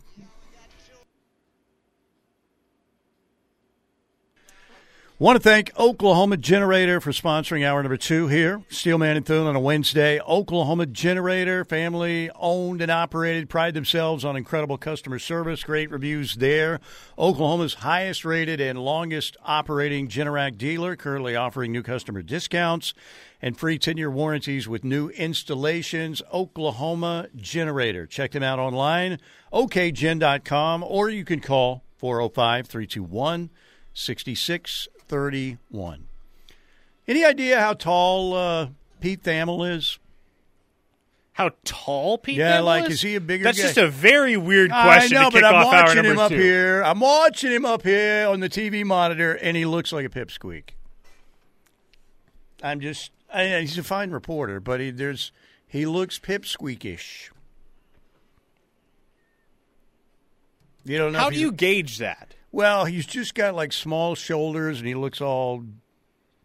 Want to thank Oklahoma Generator for sponsoring hour number two here. Steelman and Thune on a Wednesday. Oklahoma Generator, family owned and operated, pride themselves on incredible customer service, great reviews there. Oklahoma's highest rated and longest operating Generac dealer, currently offering new customer discounts and free 10 year warranties with new installations. Oklahoma Generator. Check them out online, okgen.com, or you can call 405 321 6631. Any idea how tall uh, Pete Thamel is? How tall Pete Yeah, Thamel like, is? is he a bigger That's guy? just a very weird question I know, to kick but I'm off watching him up two. here. I'm watching him up here on the TV monitor, and he looks like a pipsqueak. I'm just, I, he's a fine reporter, but he, there's, he looks pipsqueakish. You don't know. How do you gauge that? Well, he's just got like small shoulders, and he looks all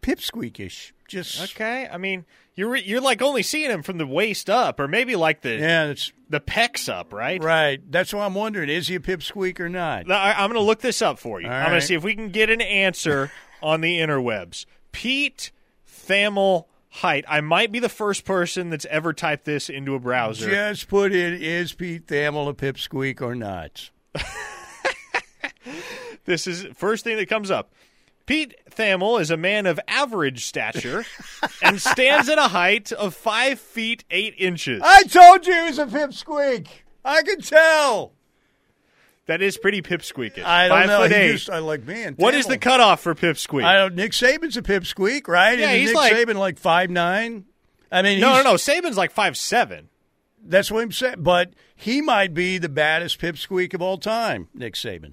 pipsqueakish. Just Okay, I mean, you're you're like only seeing him from the waist up, or maybe like the yeah, that's the pecs up, right? right. That's why I'm wondering: is he a pipsqueak or not? I, I'm going to look this up for you. All I'm going to see if we can get an answer on the interwebs. Pete Thamel height. I might be the first person that's ever typed this into a browser. Just put in: is Pete Thamel a pipsqueak or not? This is first thing that comes up. Pete Thamel is a man of average stature and stands at a height of five feet eight inches. I told you he was a pipsqueak. I could tell. That is pretty pipsqueakish. I don't five know. Foot eight. just, I like man. what is the cutoff for pipsqueak? I don't. Nick Saban's a pipsqueak, right? Yeah, Isn't he's Nick like- Saban like five nine. I mean, no, no, no. Saban's like five seven. That's what I'm saying. But he might be the baddest pipsqueak of all time, Nick Saban.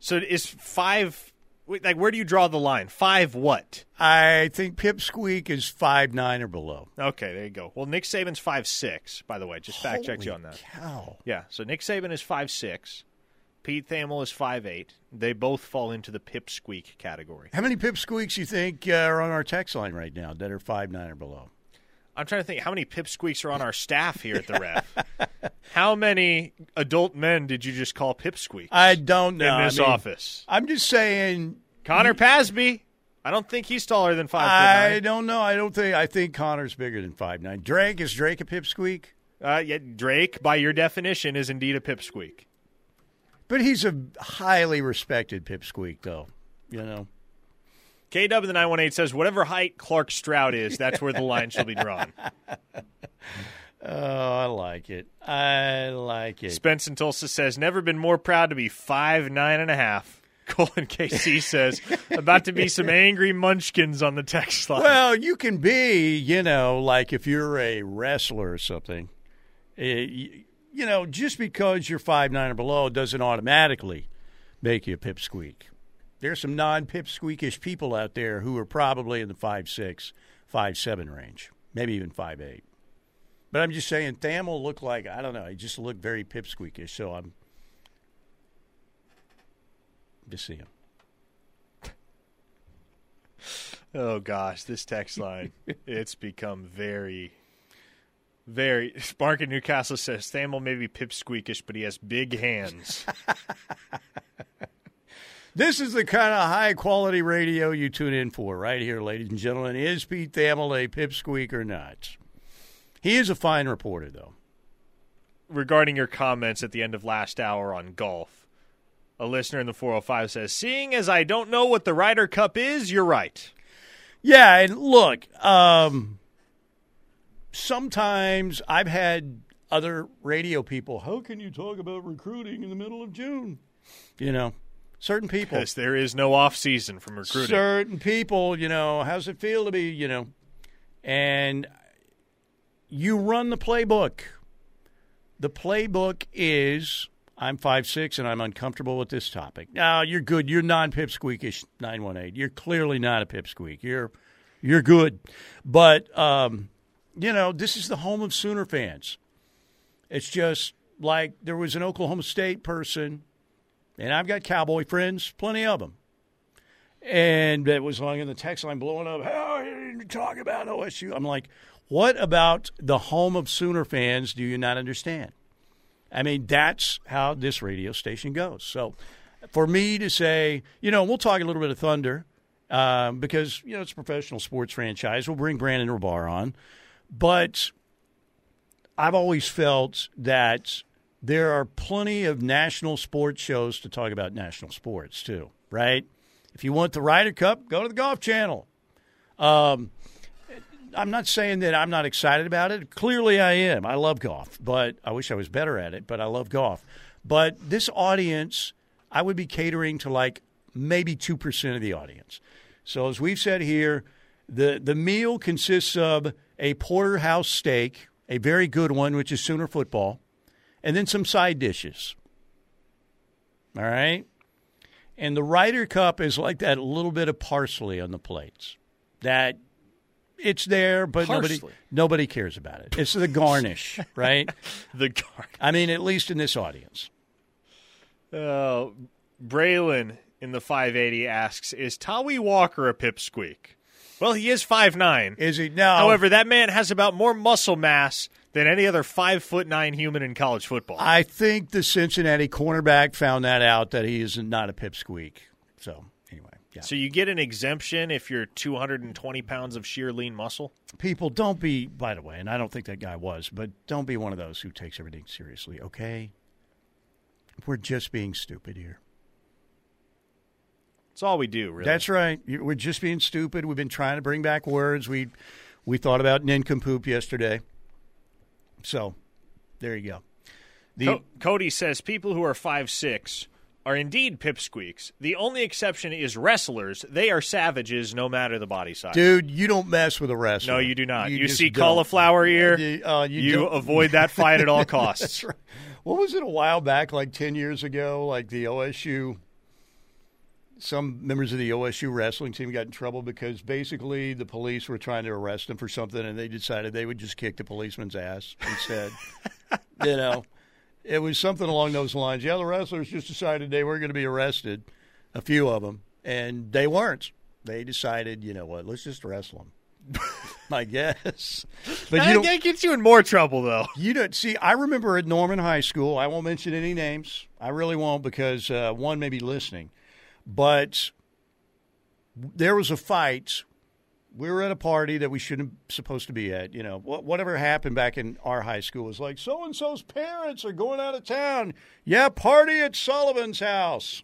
So is five like where do you draw the line? Five what? I think pipsqueak is five nine or below. Okay, there you go. Well, Nick Saban's five six. By the way, just fact checked you on that. Cow. Yeah, so Nick Saban is five six. Pete Thamel is five eight. They both fall into the pipsqueak category. How many pipsqueaks you think uh, are on our text line right now that are five nine or below? I'm trying to think how many pipsqueaks are on our staff here at the ref. how many adult men did you just call pipsqueak I don't know. in this I mean, office? I'm just saying. Connor Pasby. I don't think he's taller than five I don't know. I don't think. I think Connor's bigger than five nine. Drake is Drake a pipsqueak? Uh, yeah, Drake, by your definition, is indeed a pipsqueak. But he's a highly respected pipsqueak, though. You know. KW the 918 says, whatever height Clark Stroud is, that's where the line shall be drawn. Oh, I like it. I like it. Spence and Tulsa says, never been more proud to be five, nine and a half. Colin KC says, about to be some angry munchkins on the text line. Well, you can be, you know, like if you're a wrestler or something, eh, y- you know, just because you're five nine or below doesn't automatically make you a pipsqueak. There's some non-pipsqueakish people out there who are probably in the five six, five seven range, maybe even five eight. But I'm just saying, Thamel looked like I don't know. He just looked very pipsqueakish. So I'm just seeing. Oh gosh, this text line it's become very very Mark in Newcastle says Thamel may be pipsqueakish, but he has big hands. This is the kind of high quality radio you tune in for, right here, ladies and gentlemen. Is Pete Thamel a pipsqueak or not? He is a fine reporter, though. Regarding your comments at the end of last hour on golf, a listener in the 405 says, Seeing as I don't know what the Ryder Cup is, you're right. Yeah, and look, um, sometimes I've had other radio people. How can you talk about recruiting in the middle of June? You know, certain people. Because there is no off season from recruiting. certain people, you know, how's it feel to be, you know, and you run the playbook. The playbook is I'm five six and I'm uncomfortable with this topic. Now you're good. You're non pipsqueakish nine one eight. You're clearly not a pipsqueak. You're you're good, but um, you know this is the home of Sooner fans. It's just like there was an Oklahoma State person, and I've got Cowboy friends, plenty of them. And it was long in the text line blowing up. How are you talking about OSU? I'm like, what about the home of Sooner fans do you not understand? I mean, that's how this radio station goes. So for me to say, you know, we'll talk a little bit of Thunder um, because, you know, it's a professional sports franchise. We'll bring Brandon Rahbar on. But I've always felt that there are plenty of national sports shows to talk about national sports, too, right? If you want the Ryder Cup, go to the Golf Channel. Um, I'm not saying that I'm not excited about it. Clearly, I am. I love golf, but I wish I was better at it. But I love golf. But this audience, I would be catering to like maybe two percent of the audience. So as we've said here, the the meal consists of a porterhouse steak, a very good one, which is Sooner football, and then some side dishes. All right. And the Ryder Cup is like that little bit of parsley on the plates. That it's there, but nobody Parsley. nobody cares about it. It's the garnish, right? The garnish. I mean, at least in this audience. Uh, Braylon in the 580 asks, Is Tawee Walker a pipsqueak? Well, he is five nine. Is he now? However, that man has about more muscle mass than any other five foot nine human in college football. I think the Cincinnati cornerback found that out that he is not a pipsqueak. So anyway, yeah. so you get an exemption if you're 220 pounds of sheer lean muscle. People, don't be. By the way, and I don't think that guy was, but don't be one of those who takes everything seriously. Okay, we're just being stupid here. That's all we do, really. That's right. We're just being stupid. We've been trying to bring back words. We we thought about nincompoop yesterday. So there you go. The Co- Cody says people who are five six are indeed pipsqueaks. The only exception is wrestlers. They are savages, no matter the body size. dude, you don't mess with a wrestler. no, you do not. You, just see don't. cauliflower ear, You- uh, you you avoid that fight at all costs. That's right. What was it a while back, like 10 years ago? Like the OSU, some members of the OSU wrestling team got in trouble because basically the police were trying to arrest them for something and they decided they would just kick the policeman's ass instead. you know, it was something along those lines. Yeah, the wrestlers just decided they were going to be arrested, a few of them, and they weren't. They decided, you know what, let's just wrestle them. I guess. But you don't, that gets you in more trouble, though. you don't see. I remember at Norman High School. I won't mention any names. I really won't because uh, one may be listening, but there was a fight we were at a party that we shouldn't supposed to be at. You know, whatever happened back in our high school was like so and so's parents are going out of town. Yeah, party at Sullivan's house.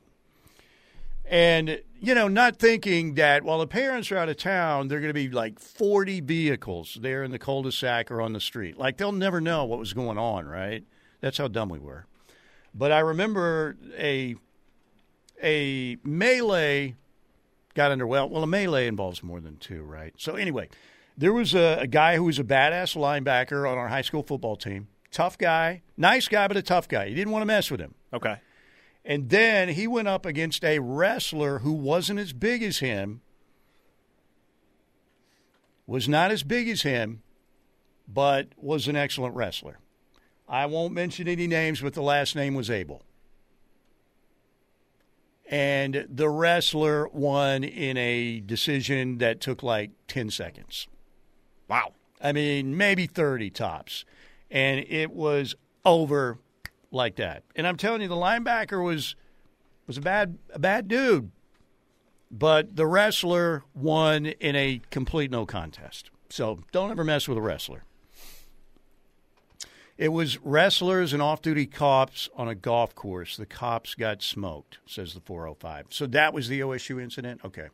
And you know, not thinking that while the parents are out of town, they're going to be like forty vehicles there in the cul-de-sac or on the street. Like they'll never know what was going on, right? That's how dumb we were. But I remember a a melee got under well. Well, a melee involves more than two, right? So anyway, there was a, a guy who was a badass linebacker on our high school football team. Tough guy, nice guy, but a tough guy. You didn't want to mess with him. Okay. And then he went up against a wrestler who wasn't as big as him, was not as big as him, but was an excellent wrestler. I won't mention any names, but the last name was Abel. And the wrestler won in a decision that took like 10 seconds. Wow. I mean, maybe 30 tops. And it was over like that. And I'm telling you, the linebacker was was a bad a bad dude. But the wrestler won in a complete no contest. So don't ever mess with a wrestler. It was wrestlers and off duty cops on a golf course. The cops got smoked, says the 405. So that was the OSU incident? Okay.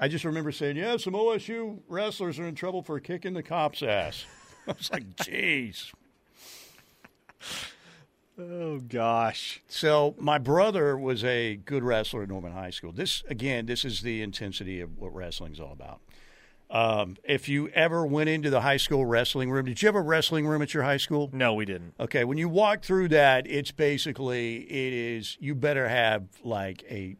I just remember saying, yeah, some OSU wrestlers are in trouble for kicking the cops' ass. I was like, jeez. Oh gosh. So my brother was a good wrestler at Norman High School. This again, this is the intensity of what wrestling's all about. Um, if you ever went into the high school wrestling room, did you have a wrestling room at your high school? No, we didn't. Okay, when you walk through that, it's basically it is you better have like a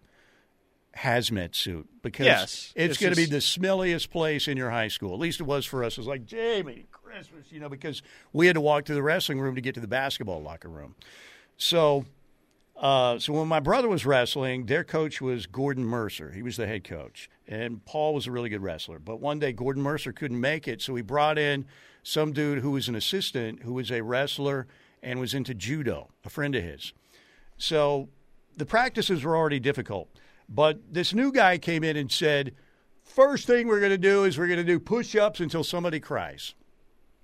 hazmat suit because Yes, it's, it's going to be the smelliest place in your high school. At least it was for us. It was like Jamie Christmas, you know, because we had to walk through the wrestling room to get to the basketball locker room. So, uh, so when my brother was wrestling, their coach was Gordon Mercer. He was the head coach, and Paul was a really good wrestler. But one day Gordon Mercer couldn't make it, so he brought in some dude who was an assistant, who was a wrestler and was into judo, a friend of his. So the practices were already difficult. But this new guy came in and said, First thing we're going to do is we're going to do push ups until somebody cries.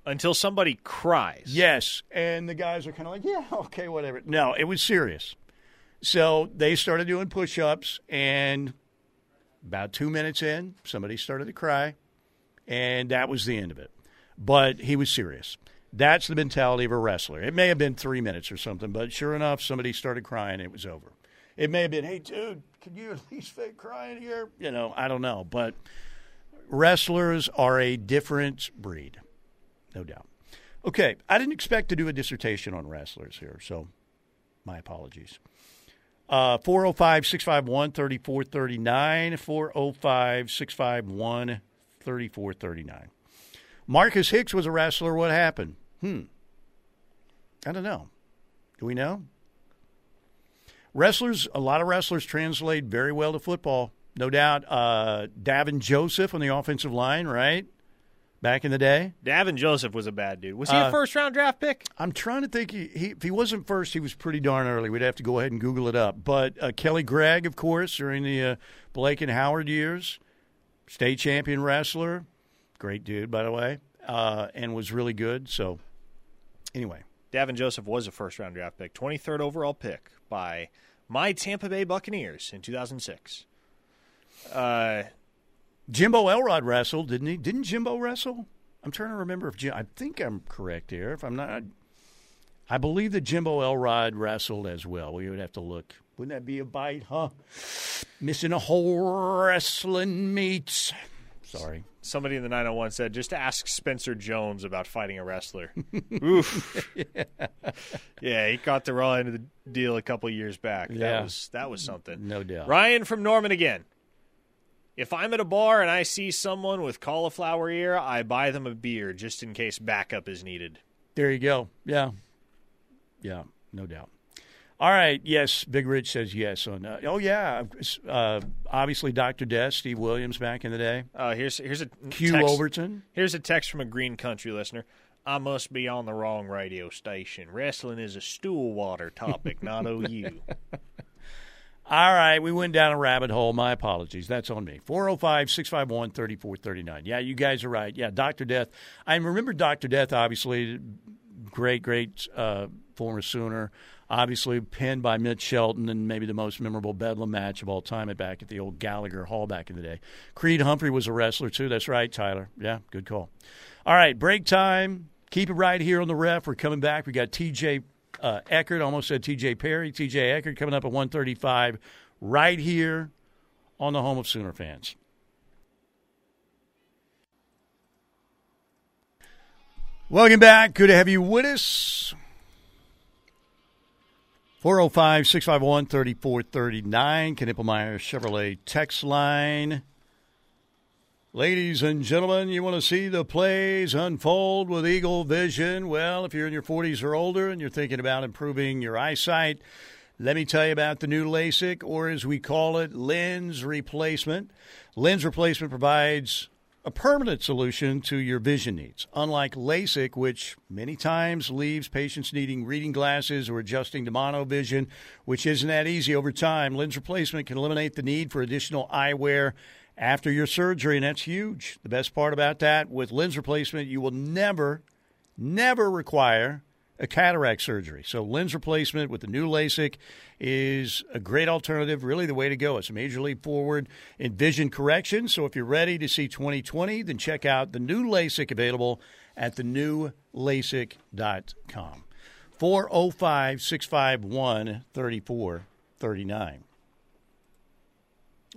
Until somebody cries. Yes. And the guys are kind of like, Yeah, okay, whatever. No, it was serious. So they started doing push ups, and about two minutes in, somebody started to cry, and that was the end of it. But he was serious. That's the mentality of a wrestler. It may have been three minutes or something, but sure enough, somebody started crying. It was over. It may have been, hey, dude, can you at least fake crying here? You know, I don't know. But wrestlers are a different breed, no doubt. Okay, I didn't expect to do a dissertation on wrestlers here, so my apologies. Uh, 405 651 3439. 405 651 3439. Marcus Hicks was a wrestler. What happened? Hmm. I don't know. Do we know? Wrestlers, a lot of wrestlers translate very well to football. No doubt. Uh, Davin Joseph on the offensive line, right? Back in the day. Davin Joseph was a bad dude. Was he Uh, a first round draft pick? I'm trying to think. He, he, if he wasn't first, he was pretty darn early. We'd have to go ahead and Google it up. But uh, Kelly Gregg, of course, during the uh, Blake and Howard years, state champion wrestler, great dude, by the way, uh, and was really good. So, anyway, Davin Joseph was a first round draft pick, 23rd overall pick by my Tampa Bay Buccaneers in 2006. Jimbo Elrod wrestled, didn't he? Didn't Jimbo wrestle? I'm trying to remember if Jim, I think I'm correct here. If I'm not, I believe that Jimbo Elrod wrestled as well. We would have to look. Wouldn't that be a bite, huh? Missing a whole wrestling meats. Sorry. somebody in the 901 said, just ask Spencer Jones about fighting a wrestler. Oof. yeah, he caught the raw end of the deal a couple years back. Yeah. That was that was something. No doubt. Ryan from Norman again. If I'm at a bar and I see someone with cauliflower ear, I buy them a beer just in case backup is needed. There you go. Yeah. Yeah, no doubt. All right. Yes, Big Rich says yes on. Uh, oh yeah. Uh, obviously, Doctor Death, Steve Williams back in the day. Uh, here's here's a Q text, Overton. Here's a text from a Green Country listener. I must be on the wrong radio station. Wrestling is a stool water topic, not OU. All right, we went down a rabbit hole. My apologies. That's on me. 405 651 3439. Yeah, you guys are right. Yeah, Dr. Death. I remember Dr. Death, obviously, great, great uh, former Sooner. Obviously, pinned by Mitch Shelton and maybe the most memorable Bedlam match of all time at back at the old Gallagher Hall back in the day. Creed Humphrey was a wrestler, too. That's right, Tyler. Yeah, good call. All right, break time. Keep it right here on the ref. We're coming back. We got TJ uh, Eckert, almost said TJ Perry. TJ Eckert coming up at 135 right here on the home of Sooner fans. Welcome back. Good to have you with us. 405 651 3439, Knippelmeyer Chevrolet text line. Ladies and gentlemen, you want to see the plays unfold with Eagle Vision? Well, if you're in your 40s or older and you're thinking about improving your eyesight, let me tell you about the new LASIK, or as we call it, lens replacement. Lens replacement provides a permanent solution to your vision needs. Unlike LASIK, which many times leaves patients needing reading glasses or adjusting to monovision, which isn't that easy over time, lens replacement can eliminate the need for additional eyewear after your surgery, and that's huge. The best part about that, with lens replacement, you will never, never require a cataract surgery. So, lens replacement with the new LASIK is a great alternative, really the way to go. It's a major leap forward in vision correction. So, if you're ready to see 2020, then check out the new LASIK available at thenewlasik.com. 405 651 3439.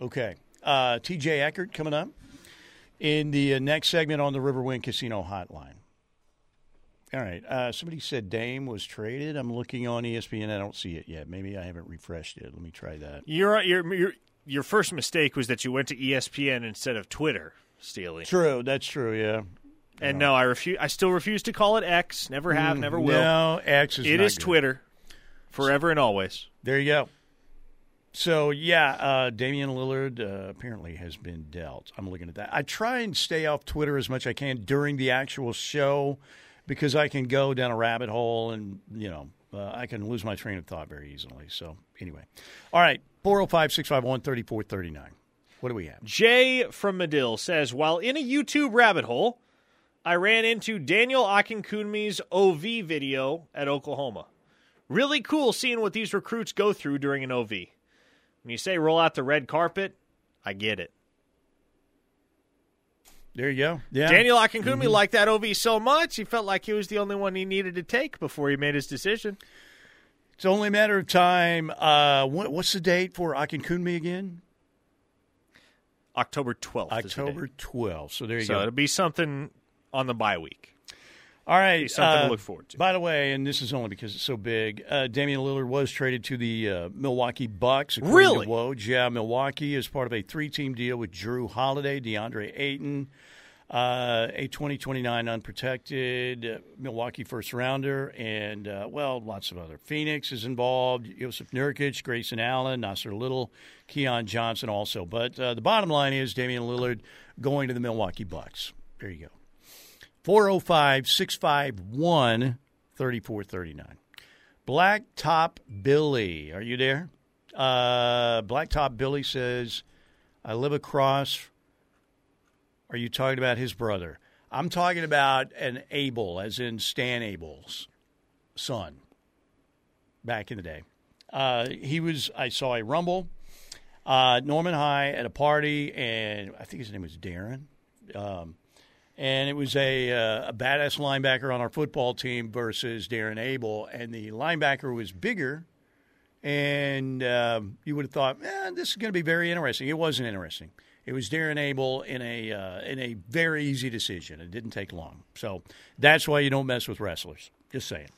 Okay. Uh, TJ Eckert coming up in the uh, next segment on the Riverwind Casino Hotline. All right. Uh, somebody said Dame was traded. I'm looking on ESPN. I don't see it yet. Maybe I haven't refreshed it. Let me try that. Your your your first mistake was that you went to ESPN instead of Twitter, Steely. True. That's true. Yeah. And no, I refuse. I still refuse to call it X. Never have. never will. No, X is It is good. Twitter, forever and always. There you go. So yeah, uh, Damian Lillard uh, apparently has been dealt. I'm looking at that. I try and stay off Twitter as much as I can during the actual show because I can go down a rabbit hole and you know uh, I can lose my train of thought very easily. So anyway, all right, 405-651-3439. What do we have? Jay from Madill says, while in a YouTube rabbit hole, I ran into Daniel Akinkunmi's OV video at Oklahoma. Really cool seeing what these recruits go through during an OV. When you say roll out the red carpet, I get it. There you go. Yeah, Daniel Akinkunmi liked that OV so much, he felt like he was the only one he needed to take before he made his decision. It's only a matter of time. Uh, what, what's the date for Akinkunmi again? October 12th. is October date. 12th. So there you So go. it'll be something on the bye week. All right, something to uh, look forward to. By the way, and this is only because it's so big. Uh, Damian Lillard was traded to the uh, Milwaukee Bucks. Really? To Woj. Yeah, Milwaukee is part of a three-team deal with Jrue Holiday, DeAndre Ayton, uh, a 2029 unprotected uh, Milwaukee first rounder, and uh, well, lots of other. Phoenix is involved. Joseph Nurkic, Grayson Allen, Nassir Little, Keon Johnson also. But uh, the bottom line is Damian Lillard going to the Milwaukee Bucks. There you go. 405 651 3439. Blacktop Billy, are you there? Uh, Blacktop Billy says, I live across. Are you talking about his brother? I'm talking about an Abel, as in Stan Abel's son back in the day. Uh, he was, I saw a Rumble, uh, Norman High at a party, and I think his name was Darren. Um, and it was a, uh, a badass linebacker on our football team versus Darren Abel, and the linebacker was bigger, and um, you would have thought, eh, this is going to be very interesting. It wasn't interesting. It was Darren Abel in a uh, in a very easy decision. It didn't take long, so that's why you don't mess with wrestlers. Just saying.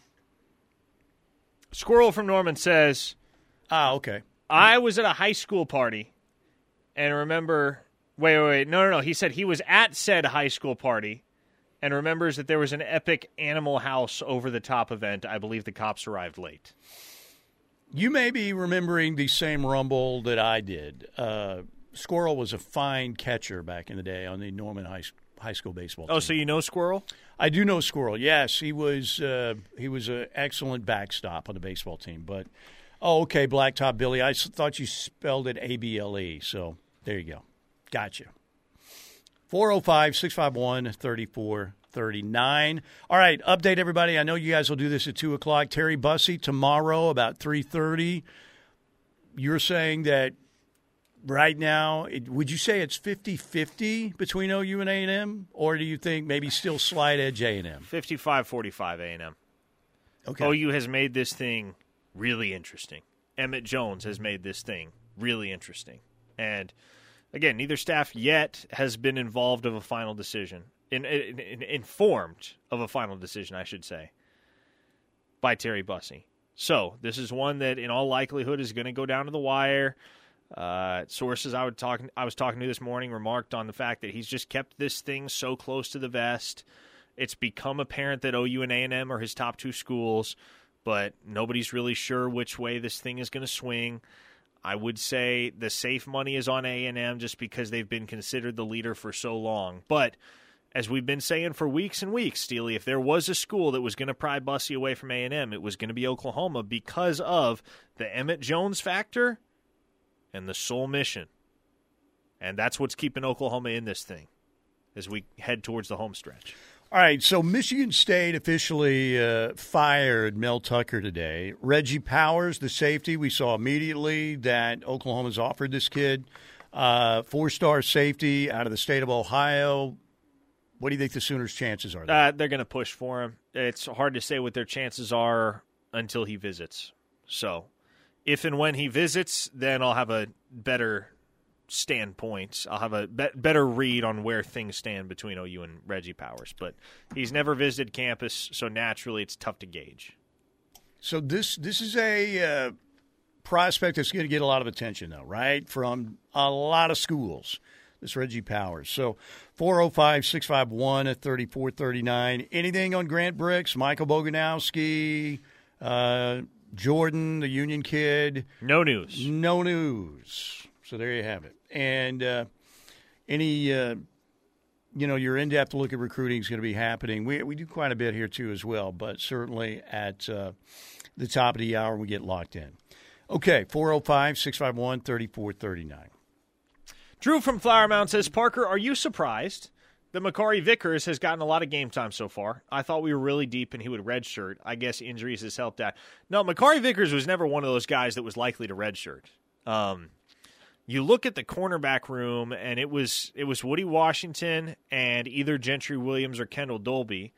Squirrel from Norman says, Ah, okay. I was at a high school party and remember. Wait, wait, wait. No, no, no. He said he was at said high school party and remembers that there was an epic Animal House over the top event. I believe the cops arrived late. You may be remembering the same rumble that I did. Uh, Squirrel was a fine catcher back in the day on the Norman High, high School baseball. Team. Oh, so you know Squirrel? I do know Squirrel. Yes, he was. Uh, he was an excellent backstop on the baseball team. But Oh, okay, Blacktop Billy. I s- thought you spelled it A B L E. So there you go. Gotcha. 405 651 3439. All right, update everybody. I know you guys will do this at 2 o'clock. Terry Bussey tomorrow about 3.30. You're saying that right now, it, would you say it's 50-50 between OU and A&M? Or do you think maybe still slight edge A&M? 55-45 A&M. Okay. OU has made this thing really interesting. Emmett Jones has made this thing really interesting. And again, neither staff yet has been involved of a final decision, in, in, in- informed of a final decision, I should say, by Terry Bussey. So this is one that, in all likelihood, is going to go down to the wire. Uh, sources I would talk, I was talking to this morning remarked on the fact that he's just kept this thing so close to the vest. It's become apparent that OU and A&M are his top two schools, but nobody's really sure which way this thing is going to swing. I would say the safe money is on A&M just because they've been considered the leader for so long. But as we've been saying for weeks and weeks, Steely, if there was a school that was going to pry Bussey away from A&M, it was going to be Oklahoma because of the Emmett Jones factor and the sole mission. And that's what's keeping Oklahoma in this thing as we head towards the home stretch. All right, so Michigan State officially uh, fired Mel Tucker today. Reggie Powers, the safety, we saw immediately that Oklahoma's offered this kid uh, four-star safety out of the state of Ohio. What do you think the Sooners' chances are? Uh, they're going to push for him. It's hard to say what their chances are until he visits. So, if and when he visits, then I'll have a better standpoint. I'll have a be- better read on where things stand between OU and Reggie Powers. But he's never visited campus, so naturally it's tough to gauge. So this this is a uh, prospect that's going to get a lot of attention, though, right? From a lot of schools. This Reggie Powers. So 405 651 at 3439. Anything on Grant Bricks, Michael Boganowski, uh, Jordan, the Union kid? No news. No news. So there you have it. And uh, any, uh, you know, your in depth look at recruiting is going to be happening. We, we do quite a bit here, too, as well, but certainly at uh, the top of the hour, we get locked in. Okay, 405 651 3439. Drew from Flower Mound says, Parker, are you surprised that Makari Vickers has gotten a lot of game time so far? I thought we were really deep and he would redshirt. I guess injuries has helped that. No, Makari Vickers was never one of those guys that was likely to redshirt. Um, you look at the cornerback room, and it was it was Woody Washington and either Gentry Williams or Kendel Dolby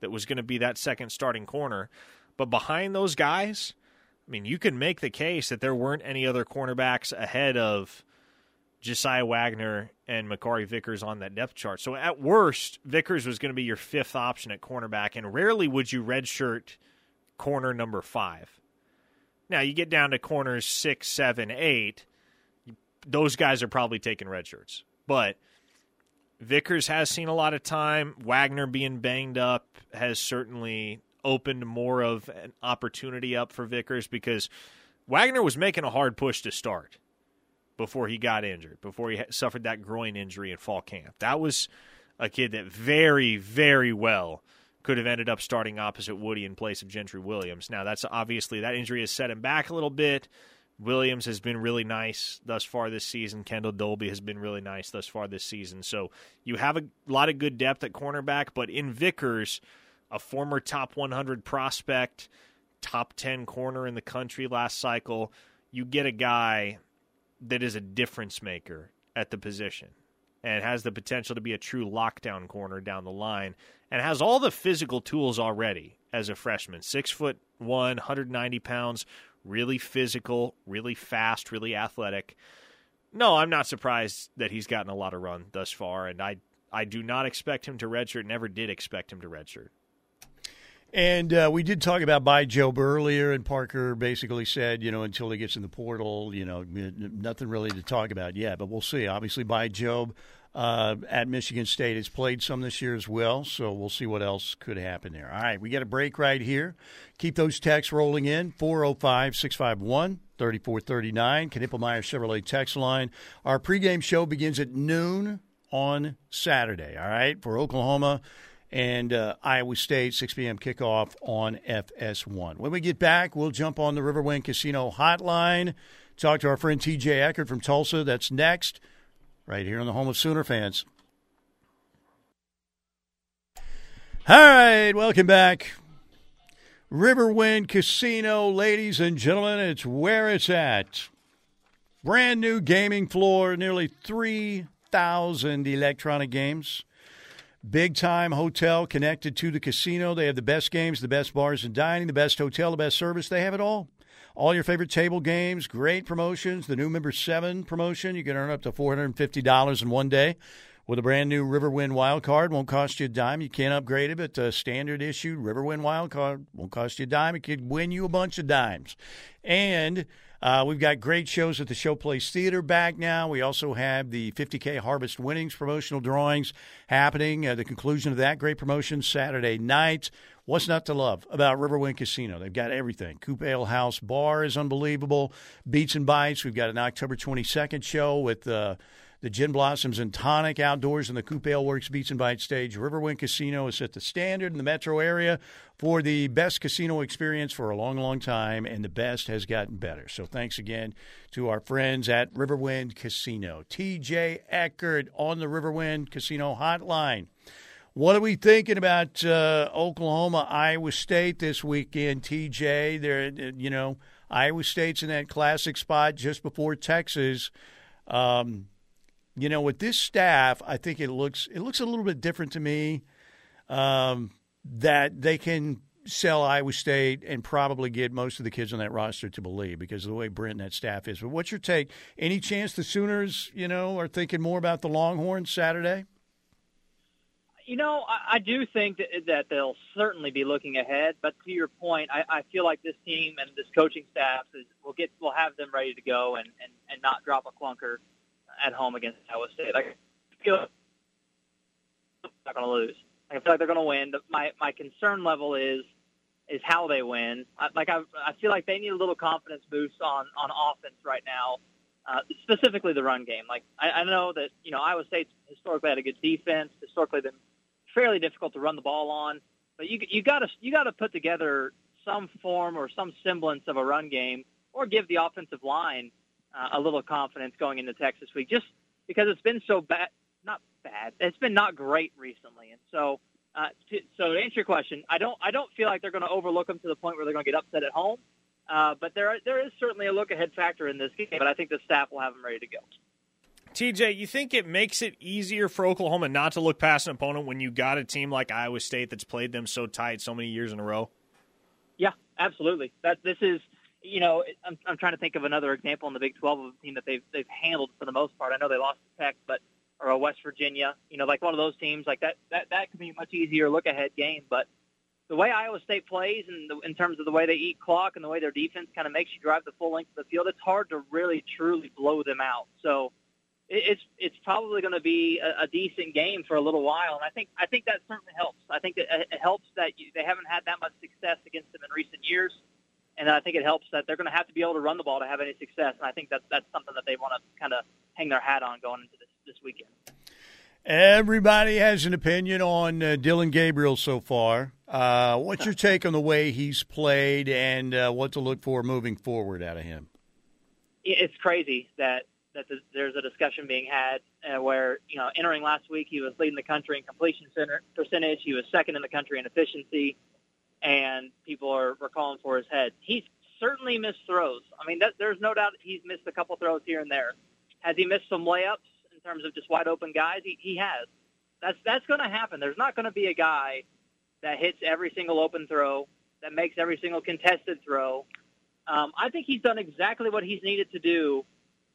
that was going to be that second starting corner. But behind those guys, I mean, you can make the case that there weren't any other cornerbacks ahead of Josiah Wagner and Makari Vickers on that depth chart. So at worst, Vickers was going to be your fifth option at cornerback, and rarely would you redshirt corner number five. Now you get down to corners six, seven, eight. Those guys are probably taking red shirts, but Vickers has seen a lot of time. Wagner being banged up has certainly opened more of an opportunity up for Vickers because Wagner was making a hard push to start before he got injured, before he suffered that groin injury in fall camp. That was a kid that very, very well could have ended up starting opposite Woody in place of Gentry Williams. Now, that's obviously that injury has set him back a little bit. Williams has been really nice thus far this season. Kendel Dolby has been really nice thus far this season. So you have a lot of good depth at cornerback, but in Vickers, a former top 100 prospect, top 10 corner in the country last cycle, you get a guy that is a difference maker at the position and has the potential to be a true lockdown corner down the line and has all the physical tools already as a freshman. Six foot one, 190 pounds, really physical, really fast, really athletic. No, I'm not surprised that he's gotten a lot of run thus far, and I I do not expect him to redshirt. Never did expect him to redshirt. And uh, we did talk about Bai Jobe earlier, and Parker basically said, you know, until he gets in the portal, you know, nothing really to talk about yet. But we'll see. Obviously, Bai Jobe uh, at Michigan State has played some this year as well, so we'll see what else could happen there. All right, we got a break right here. Keep those texts rolling in 405 651 3439, Knippelmeyer Chevrolet text line. Our pregame show begins at noon on Saturday, all right, for Oklahoma and uh, Iowa State, 6 p.m. kickoff on FS1. When we get back, we'll jump on the Riverwind Casino hotline, talk to our friend TJ Eckert from Tulsa. That's next, right here on the home of Sooner fans. All right, welcome back. Riverwind Casino, ladies and gentlemen, it's where it's at. Brand new gaming floor, nearly 3,000 electronic games Big time hotel connected to the casino. They have the best games, the best bars and dining, the best hotel, the best service. They have it all. All your favorite table games, great promotions. The new Member 7 promotion, you can earn up to $450 in one day with a brand new Riverwind Wild Card. Won't cost you a dime. You can't upgrade it, but a standard issued Riverwind Wild Card won't cost you a dime. It could win you a bunch of dimes. And uh, we've got great shows at the Showplace Theater back now. We also have the 50K Harvest Winnings promotional drawings happening. at the conclusion of that great promotion Saturday night. What's not to love about Riverwind Casino? They've got everything. Coop Ale House Bar is unbelievable. Beats and Bites. We've got an October 22nd show with. Uh, the Gin Blossoms and Tonic outdoors in the Coop Ale Works Beats and Bites stage. Riverwind Casino is at the standard in the metro area for the best casino experience for a long, long time, and the best has gotten better. So thanks again to our friends at Riverwind Casino. TJ Eckert on the Riverwind Casino hotline. What are we thinking about uh, Oklahoma, Iowa State this weekend, TJ? There, you know, Iowa State's in that classic spot just before Texas. Um, you know, with this staff, I think it looks it looks a little bit different to me. Um, that they can sell Iowa State and probably get most of the kids on that roster to believe because of the way Brent and that staff is. But what's your take? Any chance the Sooners, you know, are thinking more about the Longhorns Saturday? You know, I, I do think that, that they'll certainly be looking ahead. But to your point, I, I feel like this team and this coaching staff is will get will have them ready to go and, and, and not drop a clunker at home against Iowa State. I feel like not going to lose. I feel like they're going to win. My my concern level is is how they win. I, like I I feel like they need a little confidence boost on on offense right now, uh, specifically the run game. Like I, I know that you know Iowa State's historically had a good defense, historically been fairly difficult to run the ball on, but you you got to you got to put together some form or some semblance of a run game, or give the offensive line uh, a little confidence going into Texas week, just because it's been so bad, not bad, it's been not great recently, and so. Uh, to, so to answer your question, I don't I don't feel like they're going to overlook them to the point where they're going to get upset at home. Uh, but there there is certainly a look ahead factor in this game. But I think the staff will have them ready to go. TJ, you think it makes it easier for Oklahoma not to look past an opponent when you got a team like Iowa State that's played them so tight so many years in a row? Yeah, absolutely. That this is you know, I'm, I'm trying to think of another example in the Big 12 of a team that they've they've handled for the most part. I know they lost to Tech, but or a West Virginia, you know, like one of those teams like that. That that could be a much easier look ahead game. But the way Iowa State plays, and in terms of the way they eat clock and the way their defense kind of makes you drive the full length of the field, it's hard to really truly blow them out. So it's it's probably going to be a, a decent game for a little while, and I think I think that certainly helps. I think that it helps that you, they haven't had that much success against them in recent years and I think it helps that they're going to have to be able to run the ball to have any success. And I think that's that's something that they want to kind of hang their hat on going into this this weekend. Everybody has an opinion on uh, Dillon Gabriel so far. Uh, what's your take on the way he's played and uh, what to look for moving forward out of him? It's crazy that that there's a discussion being had uh, where you know entering last week he was leading the country in completion center percentage, he was second in the country in efficiency and people are, are calling for his head. He's certainly missed throws. I mean, that, there's no doubt he's missed a couple throws here and there. Has he missed some layups in terms of just wide open guys? He, he has. That's that's going to happen. There's not going to be a guy that hits every single open throw, that makes every single contested throw. Um, I think he's done exactly what he's needed to do,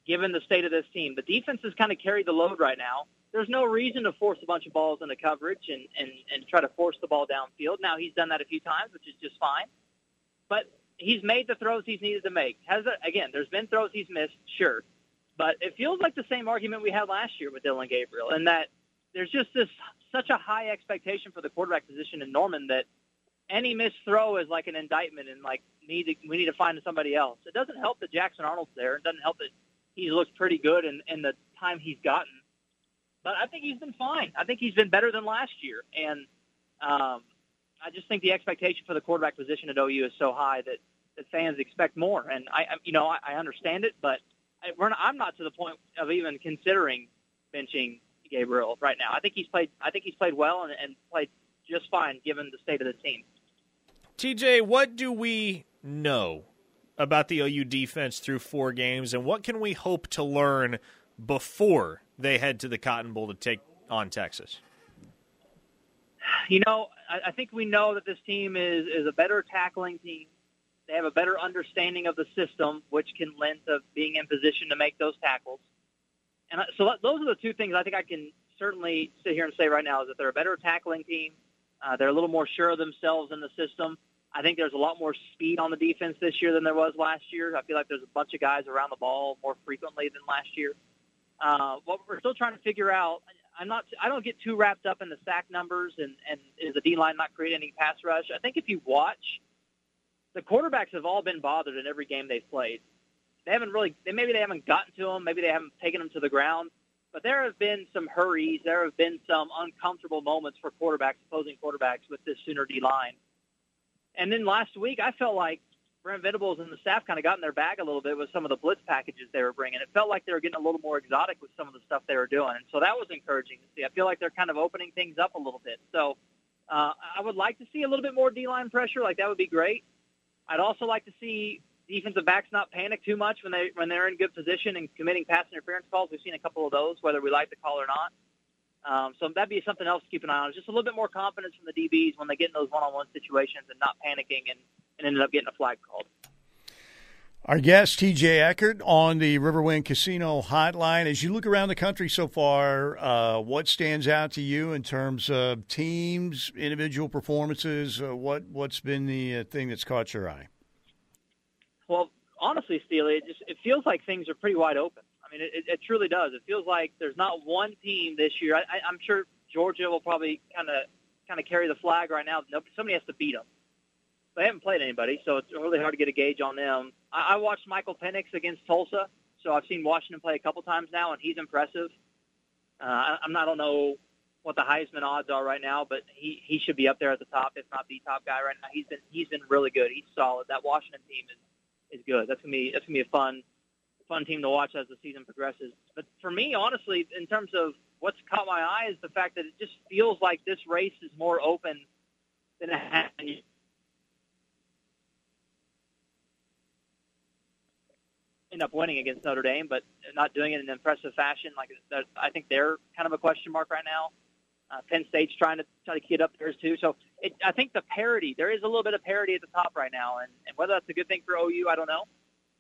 given the state of this team. The defense has kind of carried the load right now there's no reason to force a bunch of balls into coverage and, and, and try to force the ball downfield. Now he's done that a few times, which is just fine. But he's made the throws he's needed to make. Has it, again, there's been throws he's missed, sure. But it feels like the same argument we had last year with Dillon Gabriel, and that there's just this such a high expectation for the quarterback position in Norman that any missed throw is like an indictment and like need to, we need to find somebody else. It doesn't help that Jackson Arnold's there. It doesn't help that he's looked pretty good in, in the time he's gotten but I think he's been fine. I think he's been better than last year. And Um, I just think the expectation for the quarterback position at OU is so high that, that fans expect more. And I, you know, I, I understand it, but I, we're not, I'm not to the point of even considering benching Gabriel right now. I think he's played. I think he's played well and, and played just fine given the state of the team. TJ, what do we know about the OU defense through four games, and what can we hope to learn before they head to the Cotton Bowl to take on Texas? You know, I, think we know that this team is is a better tackling team. They have a better understanding of the system, which can lend to being in position to make those tackles. And so those are the two things I think I can certainly sit here and say right now is that they're a better tackling team. Uh, they're a little more sure of themselves in the system. I think there's a lot more speed on the defense this year than there was last year. I feel like there's a bunch of guys around the ball more frequently than last year. Uh, what we're still trying to figure out, I'm not, I don't get too wrapped up in the sack numbers and, and is the D line not creating any pass rush. I think if you watch, the quarterbacks have all been bothered in every game they've played. They haven't really, maybe they haven't gotten to them, maybe they haven't taken them to the ground, but there have been some hurries, there have been some uncomfortable moments for quarterbacks, opposing quarterbacks with this Sooner D line. And then last week, I felt like Brent Venables and the staff kind of got in their bag a little bit with some of the blitz packages they were bringing. It felt like they were getting a little more exotic with some of the stuff they were doing, and so that was encouraging to see. I feel like they're kind of opening things up a little bit. So uh, I would like to see a little bit more D line pressure. Like that would be great. I'd also like to see defensive backs not panic too much when they when they're in good position and committing pass interference calls. We've seen a couple of those, whether we like the call or not. Um, so that'd be something else to keep an eye on. Just a little bit more confidence from the DBs when they get in those one-on-one situations and not panicking and, and ended up getting a flag called. Our guest, TJ Eckert, on the Riverwind Casino Hotline. As you look around the country so far, uh, what stands out to you in terms of teams, individual performances? Uh, what what's been the uh, thing that's caught your eye? Well, honestly, Steely, it just it feels like things are pretty wide open. Mean, it, it truly does. It feels like there's not one team this year. I, I, I'm sure Georgia will probably kind of kind of carry the flag right now. Somebody has to beat them. They haven't played anybody, so it's really hard to get a gauge on them. I, I watched Michael Penix against Tulsa, so I've seen Washington play a couple times now, and he's impressive. Uh, I, I'm not, I don't know what the Heisman odds are right now, but he he should be up there at the top, if not the top guy right now. He's been he's been really good. He's solid. That Washington team is is good. That's gonna be that's gonna be a fun fun team to watch as the season progresses. But for me, honestly, in terms of what's caught my eye is the fact that it just feels like this race is more open than it has been. End up winning against Notre Dame, but not doing it in an impressive fashion. Like I think they're kind of a question mark right now. Uh, Penn State's trying to try to get up theirs too. So it, I think the parity there is a little bit of parity at the top right now, and, and whether that's a good thing for OU, I don't know.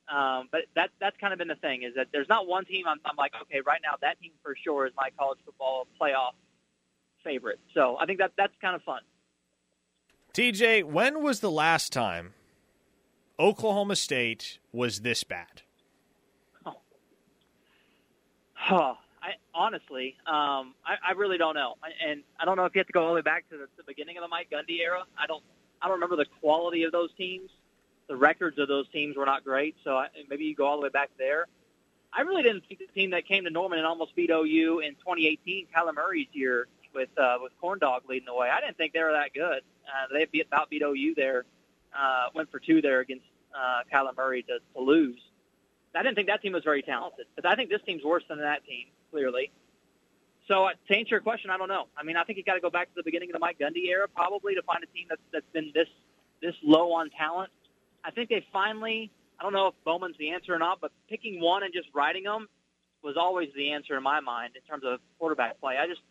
Um, but that that's kind of been the thing is that there's not one team I'm, I'm like, okay, right now that team for sure is my college football playoff favorite. So I think that that's kind of fun. TJ, when was the last time Oklahoma State was this bad? Oh, oh I honestly, um, I, I really don't know, and I don't know if you have to go all the way back to the, the beginning of the Mike Gundy era. I don't, I don't remember the quality of those teams the records of those teams were not great. So I, maybe you go all the way back there. I really didn't think the team that came to Norman and almost beat OU in 2018, Kyler Murray's year with uh, with Corn Dog leading the way. I didn't think they were that good. Uh, they beat, about beat OU there, uh, went for two there against uh, Kyler Murray to, to lose. I didn't think that team was very talented, but I think this team's worse than that team clearly. So uh, to answer your question, I don't know. I mean, I think you got to go back to the beginning of the Mike Gundy era probably to find a team that's that's been this this low on talent I think they finally, I don't know if Bowman's the answer or not, but picking one and just riding them was always the answer in my mind in terms of quarterback play. I just,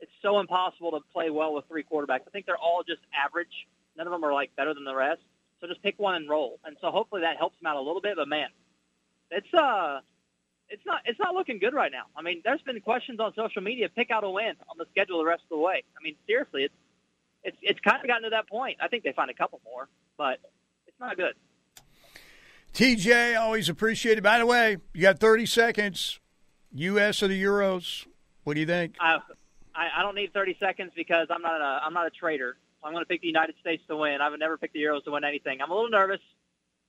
it's so impossible to play well with three quarterbacks. I think they're all just average. None of them are like better than the rest. So just pick one and roll. And so hopefully that helps them out a little bit. But man, it's uh, it's not it's not looking good right now. I mean, there's been questions on social media. Pick out a win on the schedule the rest of the way. I mean, seriously, it's it's it's kind of gotten to that point. I think they find a couple more, but not good. TJ, always appreciated. By the way, you got 30 seconds. U.S. or the Euros? What do you think? I, I, I don't need 30 seconds because I'm not a I'm not a trader. I'm going to pick the United States to win. I've never picked the Euros to win anything. I'm a little nervous.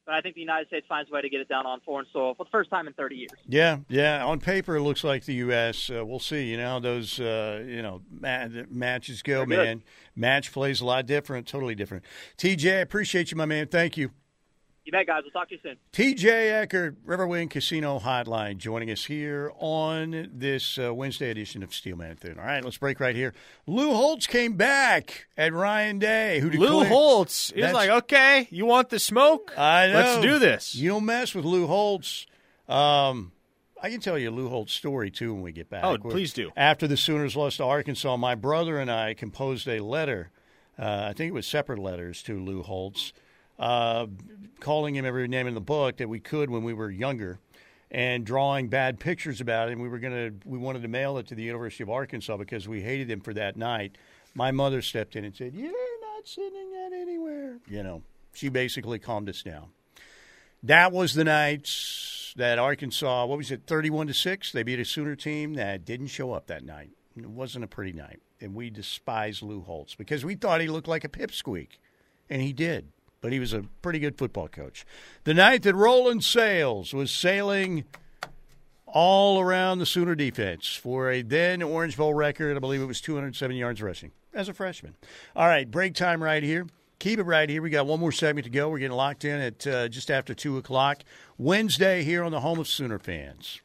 But I think the United States finds a way to get it down on foreign soil for the first time in 30 years. Yeah, yeah. On paper, it looks like the U.S. Uh, we'll see. You know how those uh, you know ma- matches go, man. Match plays a lot different, totally different. TJ, I appreciate you, my man. Thank you. You bet, guys. We'll talk to you soon. TJ Eckert, Riverwind Casino Hotline, joining us here on this uh, Wednesday edition of Steelman Thune. All right, let's break right here. Lou Holtz came back at Ryan Day, who Lou Holtz is like, okay, you want the smoke? I know. Let's do this. You don't mess with Lou Holtz. Um, I can tell you a Lou Holtz story too when we get back. Oh, please do. After the Sooners lost to Arkansas, my brother and I composed a letter. Uh, I think it was separate letters to Lou Holtz, uh, calling him every name in the book that we could when we were younger, and drawing bad pictures about it. And we were gonna, we wanted to mail it to the University of Arkansas because we hated him for that night. My mother stepped in and said, "You're not sending that anywhere." You know, she basically calmed us down. That was the night that Arkansas, what was it, 31 to 6? They beat a Sooner team that didn't show up that night. It wasn't a pretty night. And we despised Lou Holtz because we thought he looked like a pipsqueak. And he did. But he was a pretty good football coach. The night that Roland Sales was sailing all around the Sooner defense for a then Orange Bowl record. I believe it was 207 yards rushing as a freshman. All right, break time right here. Keep it right here. We got one more segment to go. We're getting locked in at uh, just after 2 o'clock. Wednesday here on the home of Sooner fans.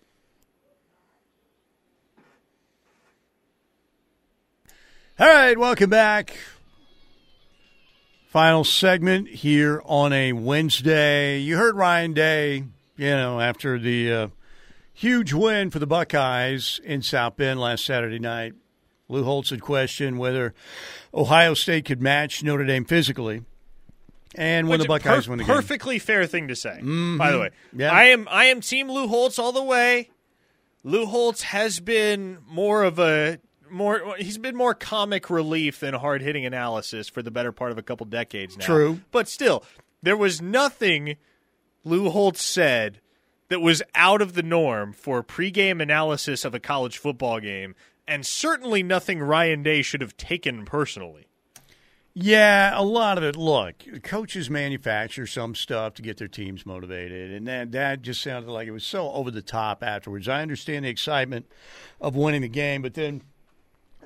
All right, welcome back. Final segment here on a Wednesday. You heard Ryan Day, you know, after the uh, huge win for the Buckeyes in South Bend last Saturday night. Lou Holtz had questioned whether Ohio State could match Notre Dame physically. And when Which the Buckeyes per- win the game. perfectly fair thing to say. By the way, Yeah. I am I am Team Lou Holtz all the way. Lou Holtz has been more of a more he's been more comic relief than hard hitting analysis for the better part of a couple decades now. True. but still, there was nothing Lou Holtz said that was out of the norm for pregame analysis of a college football game, and certainly nothing Ryan Day should have taken personally. Yeah, a lot of it. Look, coaches manufacture some stuff to get their teams motivated, and that that just sounded like it was so over the top afterwards. I understand the excitement of winning the game, but then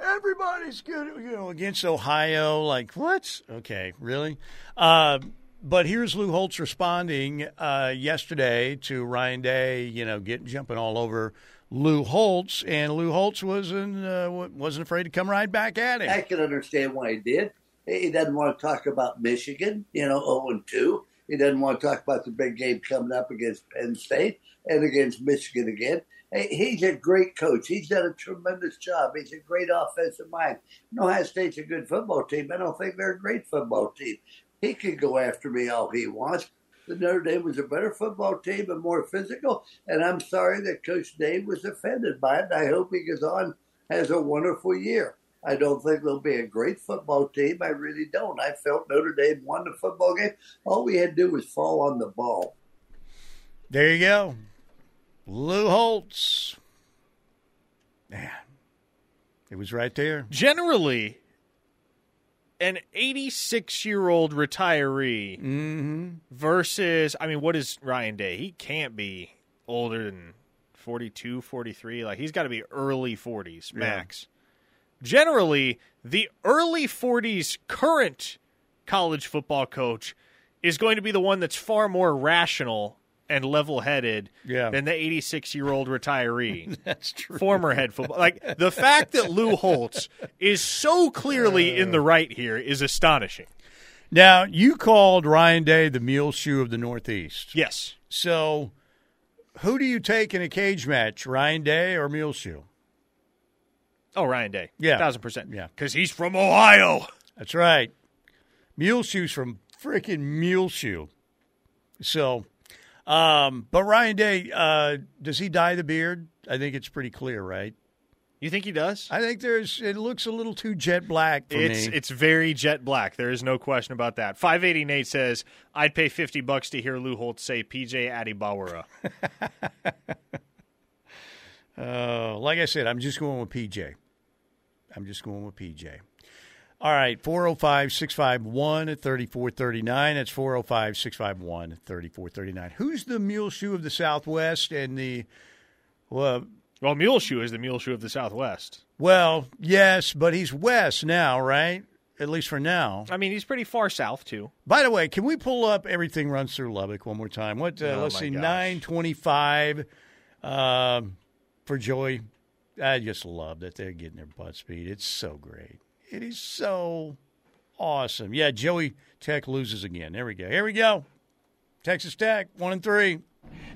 everybody's good, you know, against Ohio. Like what? Okay, really? Uh, but here's Lou Holtz responding uh, yesterday to Ryan Day. You know, getting jumping all over Lou Holtz, and Lou Holtz wasn't uh, wasn't afraid to come right back at him. I can understand why he did. He doesn't want to talk about Michigan, you know, 0 and 2. He doesn't want to talk about the big game coming up against Penn State and against Michigan again. He's a great coach. He's done a tremendous job. He's a great offensive mind. Ohio State's a good football team. I don't think they're a great football team. He can go after me all he wants. The Notre Dame was a better football team and more physical. And I'm sorry that Coach Dave was offended by it. I hope he goes on, has a wonderful year. I don't think they'll be a great football team. I really don't. I felt Notre Dame won the football game. All we had to do was fall on the ball. There you go. Lou Holtz. Man, it was right there. generally an 86 year old retiree Mm-hmm. versus i mean what is ryan day he can't be older than 42 43 like he's got to be early 40s max generally the early 40s current college football coach is going to be the one that's far more rational and level-headed Yeah. than the 86 year old retiree That's true. former head football. Like the fact that Lou Holtz is so clearly in the uh. right here is astonishing. Now, you called Ryan Day the Muleshoe of the Northeast. Yes. So, who do you take in a cage match, Ryan Day or Muleshoe? Oh, Ryan Day. Yeah. thousand percent. Yeah. because he's from Ohio. That's right. Muleshoe's from freaking Muleshoe. So, um, but Ryan Day, uh, does he dye the beard? I think it's pretty clear, right? You think he does? I think there's. It looks a little too jet black It's me. it's very jet black. There is no question about that. Five eighty Nate says I'd pay fifty bucks to hear Lou Holtz say PJ Adebawore. Uh, like I said, I'm just going with PJ. I'm just going with PJ. All right, 405 651 3439. That's 405 651 3439. Who's the mule shoe of the Southwest and the. Well, Well, Muleshoe is the Muleshoe of the Southwest. well, yes, but he's west now, right? At least for now. I mean, he's pretty far south too. By the way, can we pull up everything runs through Lubbock one more time? What? Uh, Oh, let's see, nine twenty-five um, for Joy. I just love that they're getting their butt speed. It's so great. It is so awesome. Yeah, Joey Tech loses again. There we go. Here we go. Texas Tech one and three.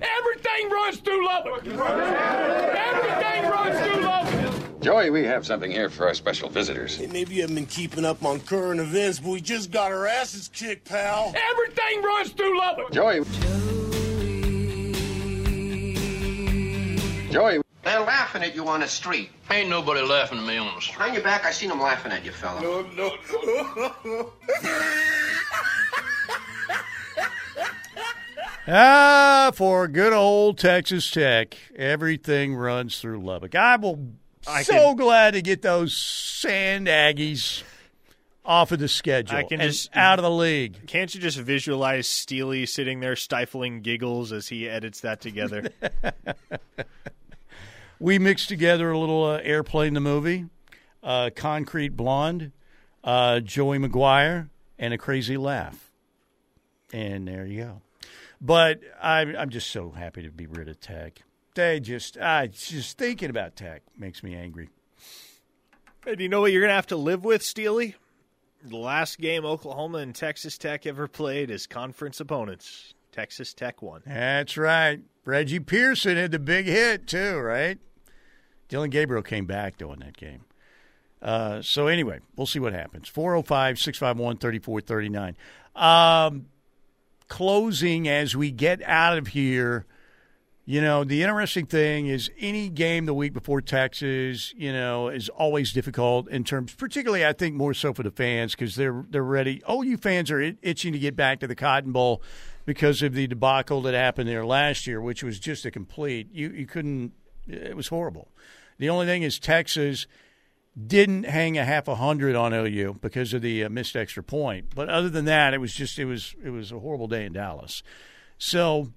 Everything runs through Lubbock. Everything runs through Lubbock. Joey, we have something here for our special visitors. Maybe you haven't been keeping up on current events, but we just got our asses kicked, pal. Everything runs through Lubbock. Joey. Joey. They're laughing at you on the street. Ain't nobody laughing at me on the street. Behind your back, I seen them laughing at you, fella. No, no. Ah, for good old Texas Tech, everything runs through Lubbock. I will I so can- glad to get those Sand Aggies off of the schedule I can and just- out of the league. Can't you just visualize Steely sitting there stifling giggles as he edits that together? We mixed together a little uh, airplane the movie, uh, Concrete Blonde, uh, Joey McGuire, and a crazy laugh. And there you go. But I'm, I'm just so happy to be rid of Tech. They just, I just thinking about Tech makes me angry. and you know what you're gonna have to live with, Steely? The last game Oklahoma and Texas Tech ever played as conference opponents. Texas Tech won. That's right. Reggie Pearson had the big hit too, right? Dillon Gabriel came back though in that game. Uh, so anyway, we'll see what happens. 405 651 3439. Um, Closing as we get out of here. You know, the interesting thing is any game the week before Texas, you know, is always difficult in terms, particularly I think more so for the fans because they're they're ready. Oh, you fans are itching to get back to the Cotton Bowl because of the debacle that happened there last year, which was just a complete. You you couldn't. It was horrible. The only thing is Texas didn't hang a half a hundred on OU because of the uh, missed extra point. But other than that, it was just it was it was a horrible day in Dallas. So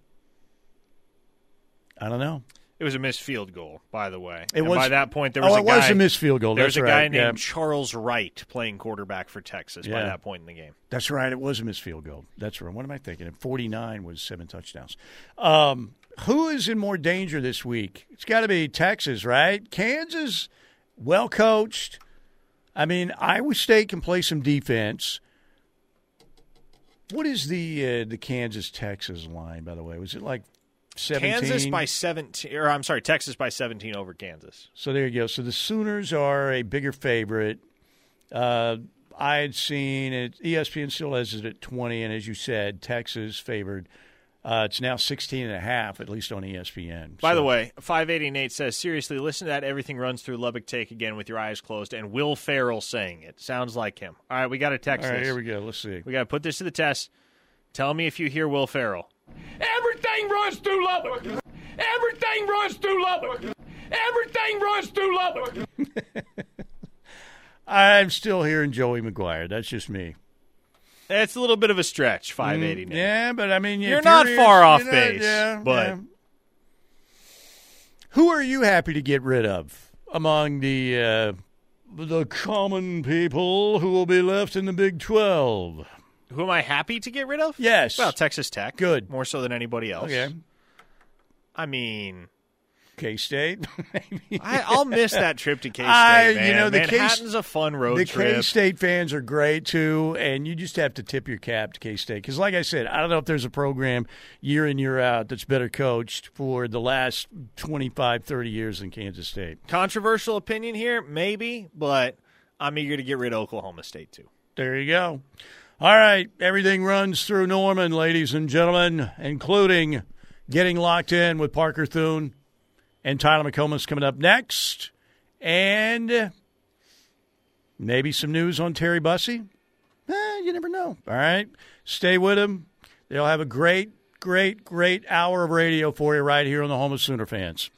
I don't know. It was a missed field goal, by the way. It and was- by that point, there oh, was a it guy. was a missed field goal. There was a guy right. named Yeah. Charles Wright playing quarterback for Texas by that point in the game. That's right. It was a missed field goal. That's right. What am I thinking? At 49 was seven touchdowns. Um, who is in more danger this week? It's got to be Texas, right? Kansas, well coached. I mean, Iowa State can play some defense. What is the uh, the Kansas Texas line, by the way? Was it like 17? Kansas by 17, or I'm sorry, Texas by 17 over Kansas. So there you go. So the Sooners are a bigger favorite. Uh, I had seen it. ESPN still has it at 20, and as you said, Texas favored. Uh, it's now 16 and a half, at least on ESPN. By So- the way, 588 says, seriously, listen to that Everything Runs Through Lubbock take again with your eyes closed, and Will Ferrell saying it. Sounds like him. All right, we got to text all right, this. here we go. Let's see. We got to put this to the test. Tell me if you hear Will Ferrell. Everything runs through Lubbock. Everything runs through Lubbock. Everything runs through Lubbock. I'm still hearing Joey McGuire. That's just me. That's a little bit of a stretch, 580 Mm, Yeah, but I mean, You're not far off you're not- base, yeah, but- yeah. who are you happy to get rid of among the uh, the common people who will be left in the Big Twelve? Who am I happy to get rid of? Yes. Well, Texas Tech. Good. More so than anybody else. Okay, I mean, K State. I'll miss that trip to K State. You know, the K- Manhattan's a fun road the trip. K State fans are great too, and you just have to tip your cap to K State because, like I said, I don't know if there's a program year in year out that's better coached for the last 25, 30 years than Kansas State. Controversial opinion here, maybe, but I'm eager to get rid of Oklahoma State too. There you go. All right, everything runs through Norman, ladies and gentlemen, including getting locked in with Parker Thune and Tyler McComas coming up next, and maybe some news on Terry Bussey. Eh, you never know. All right, stay with him. They'll have a great, great, great hour of radio for you right here on the Home of Sooner fans.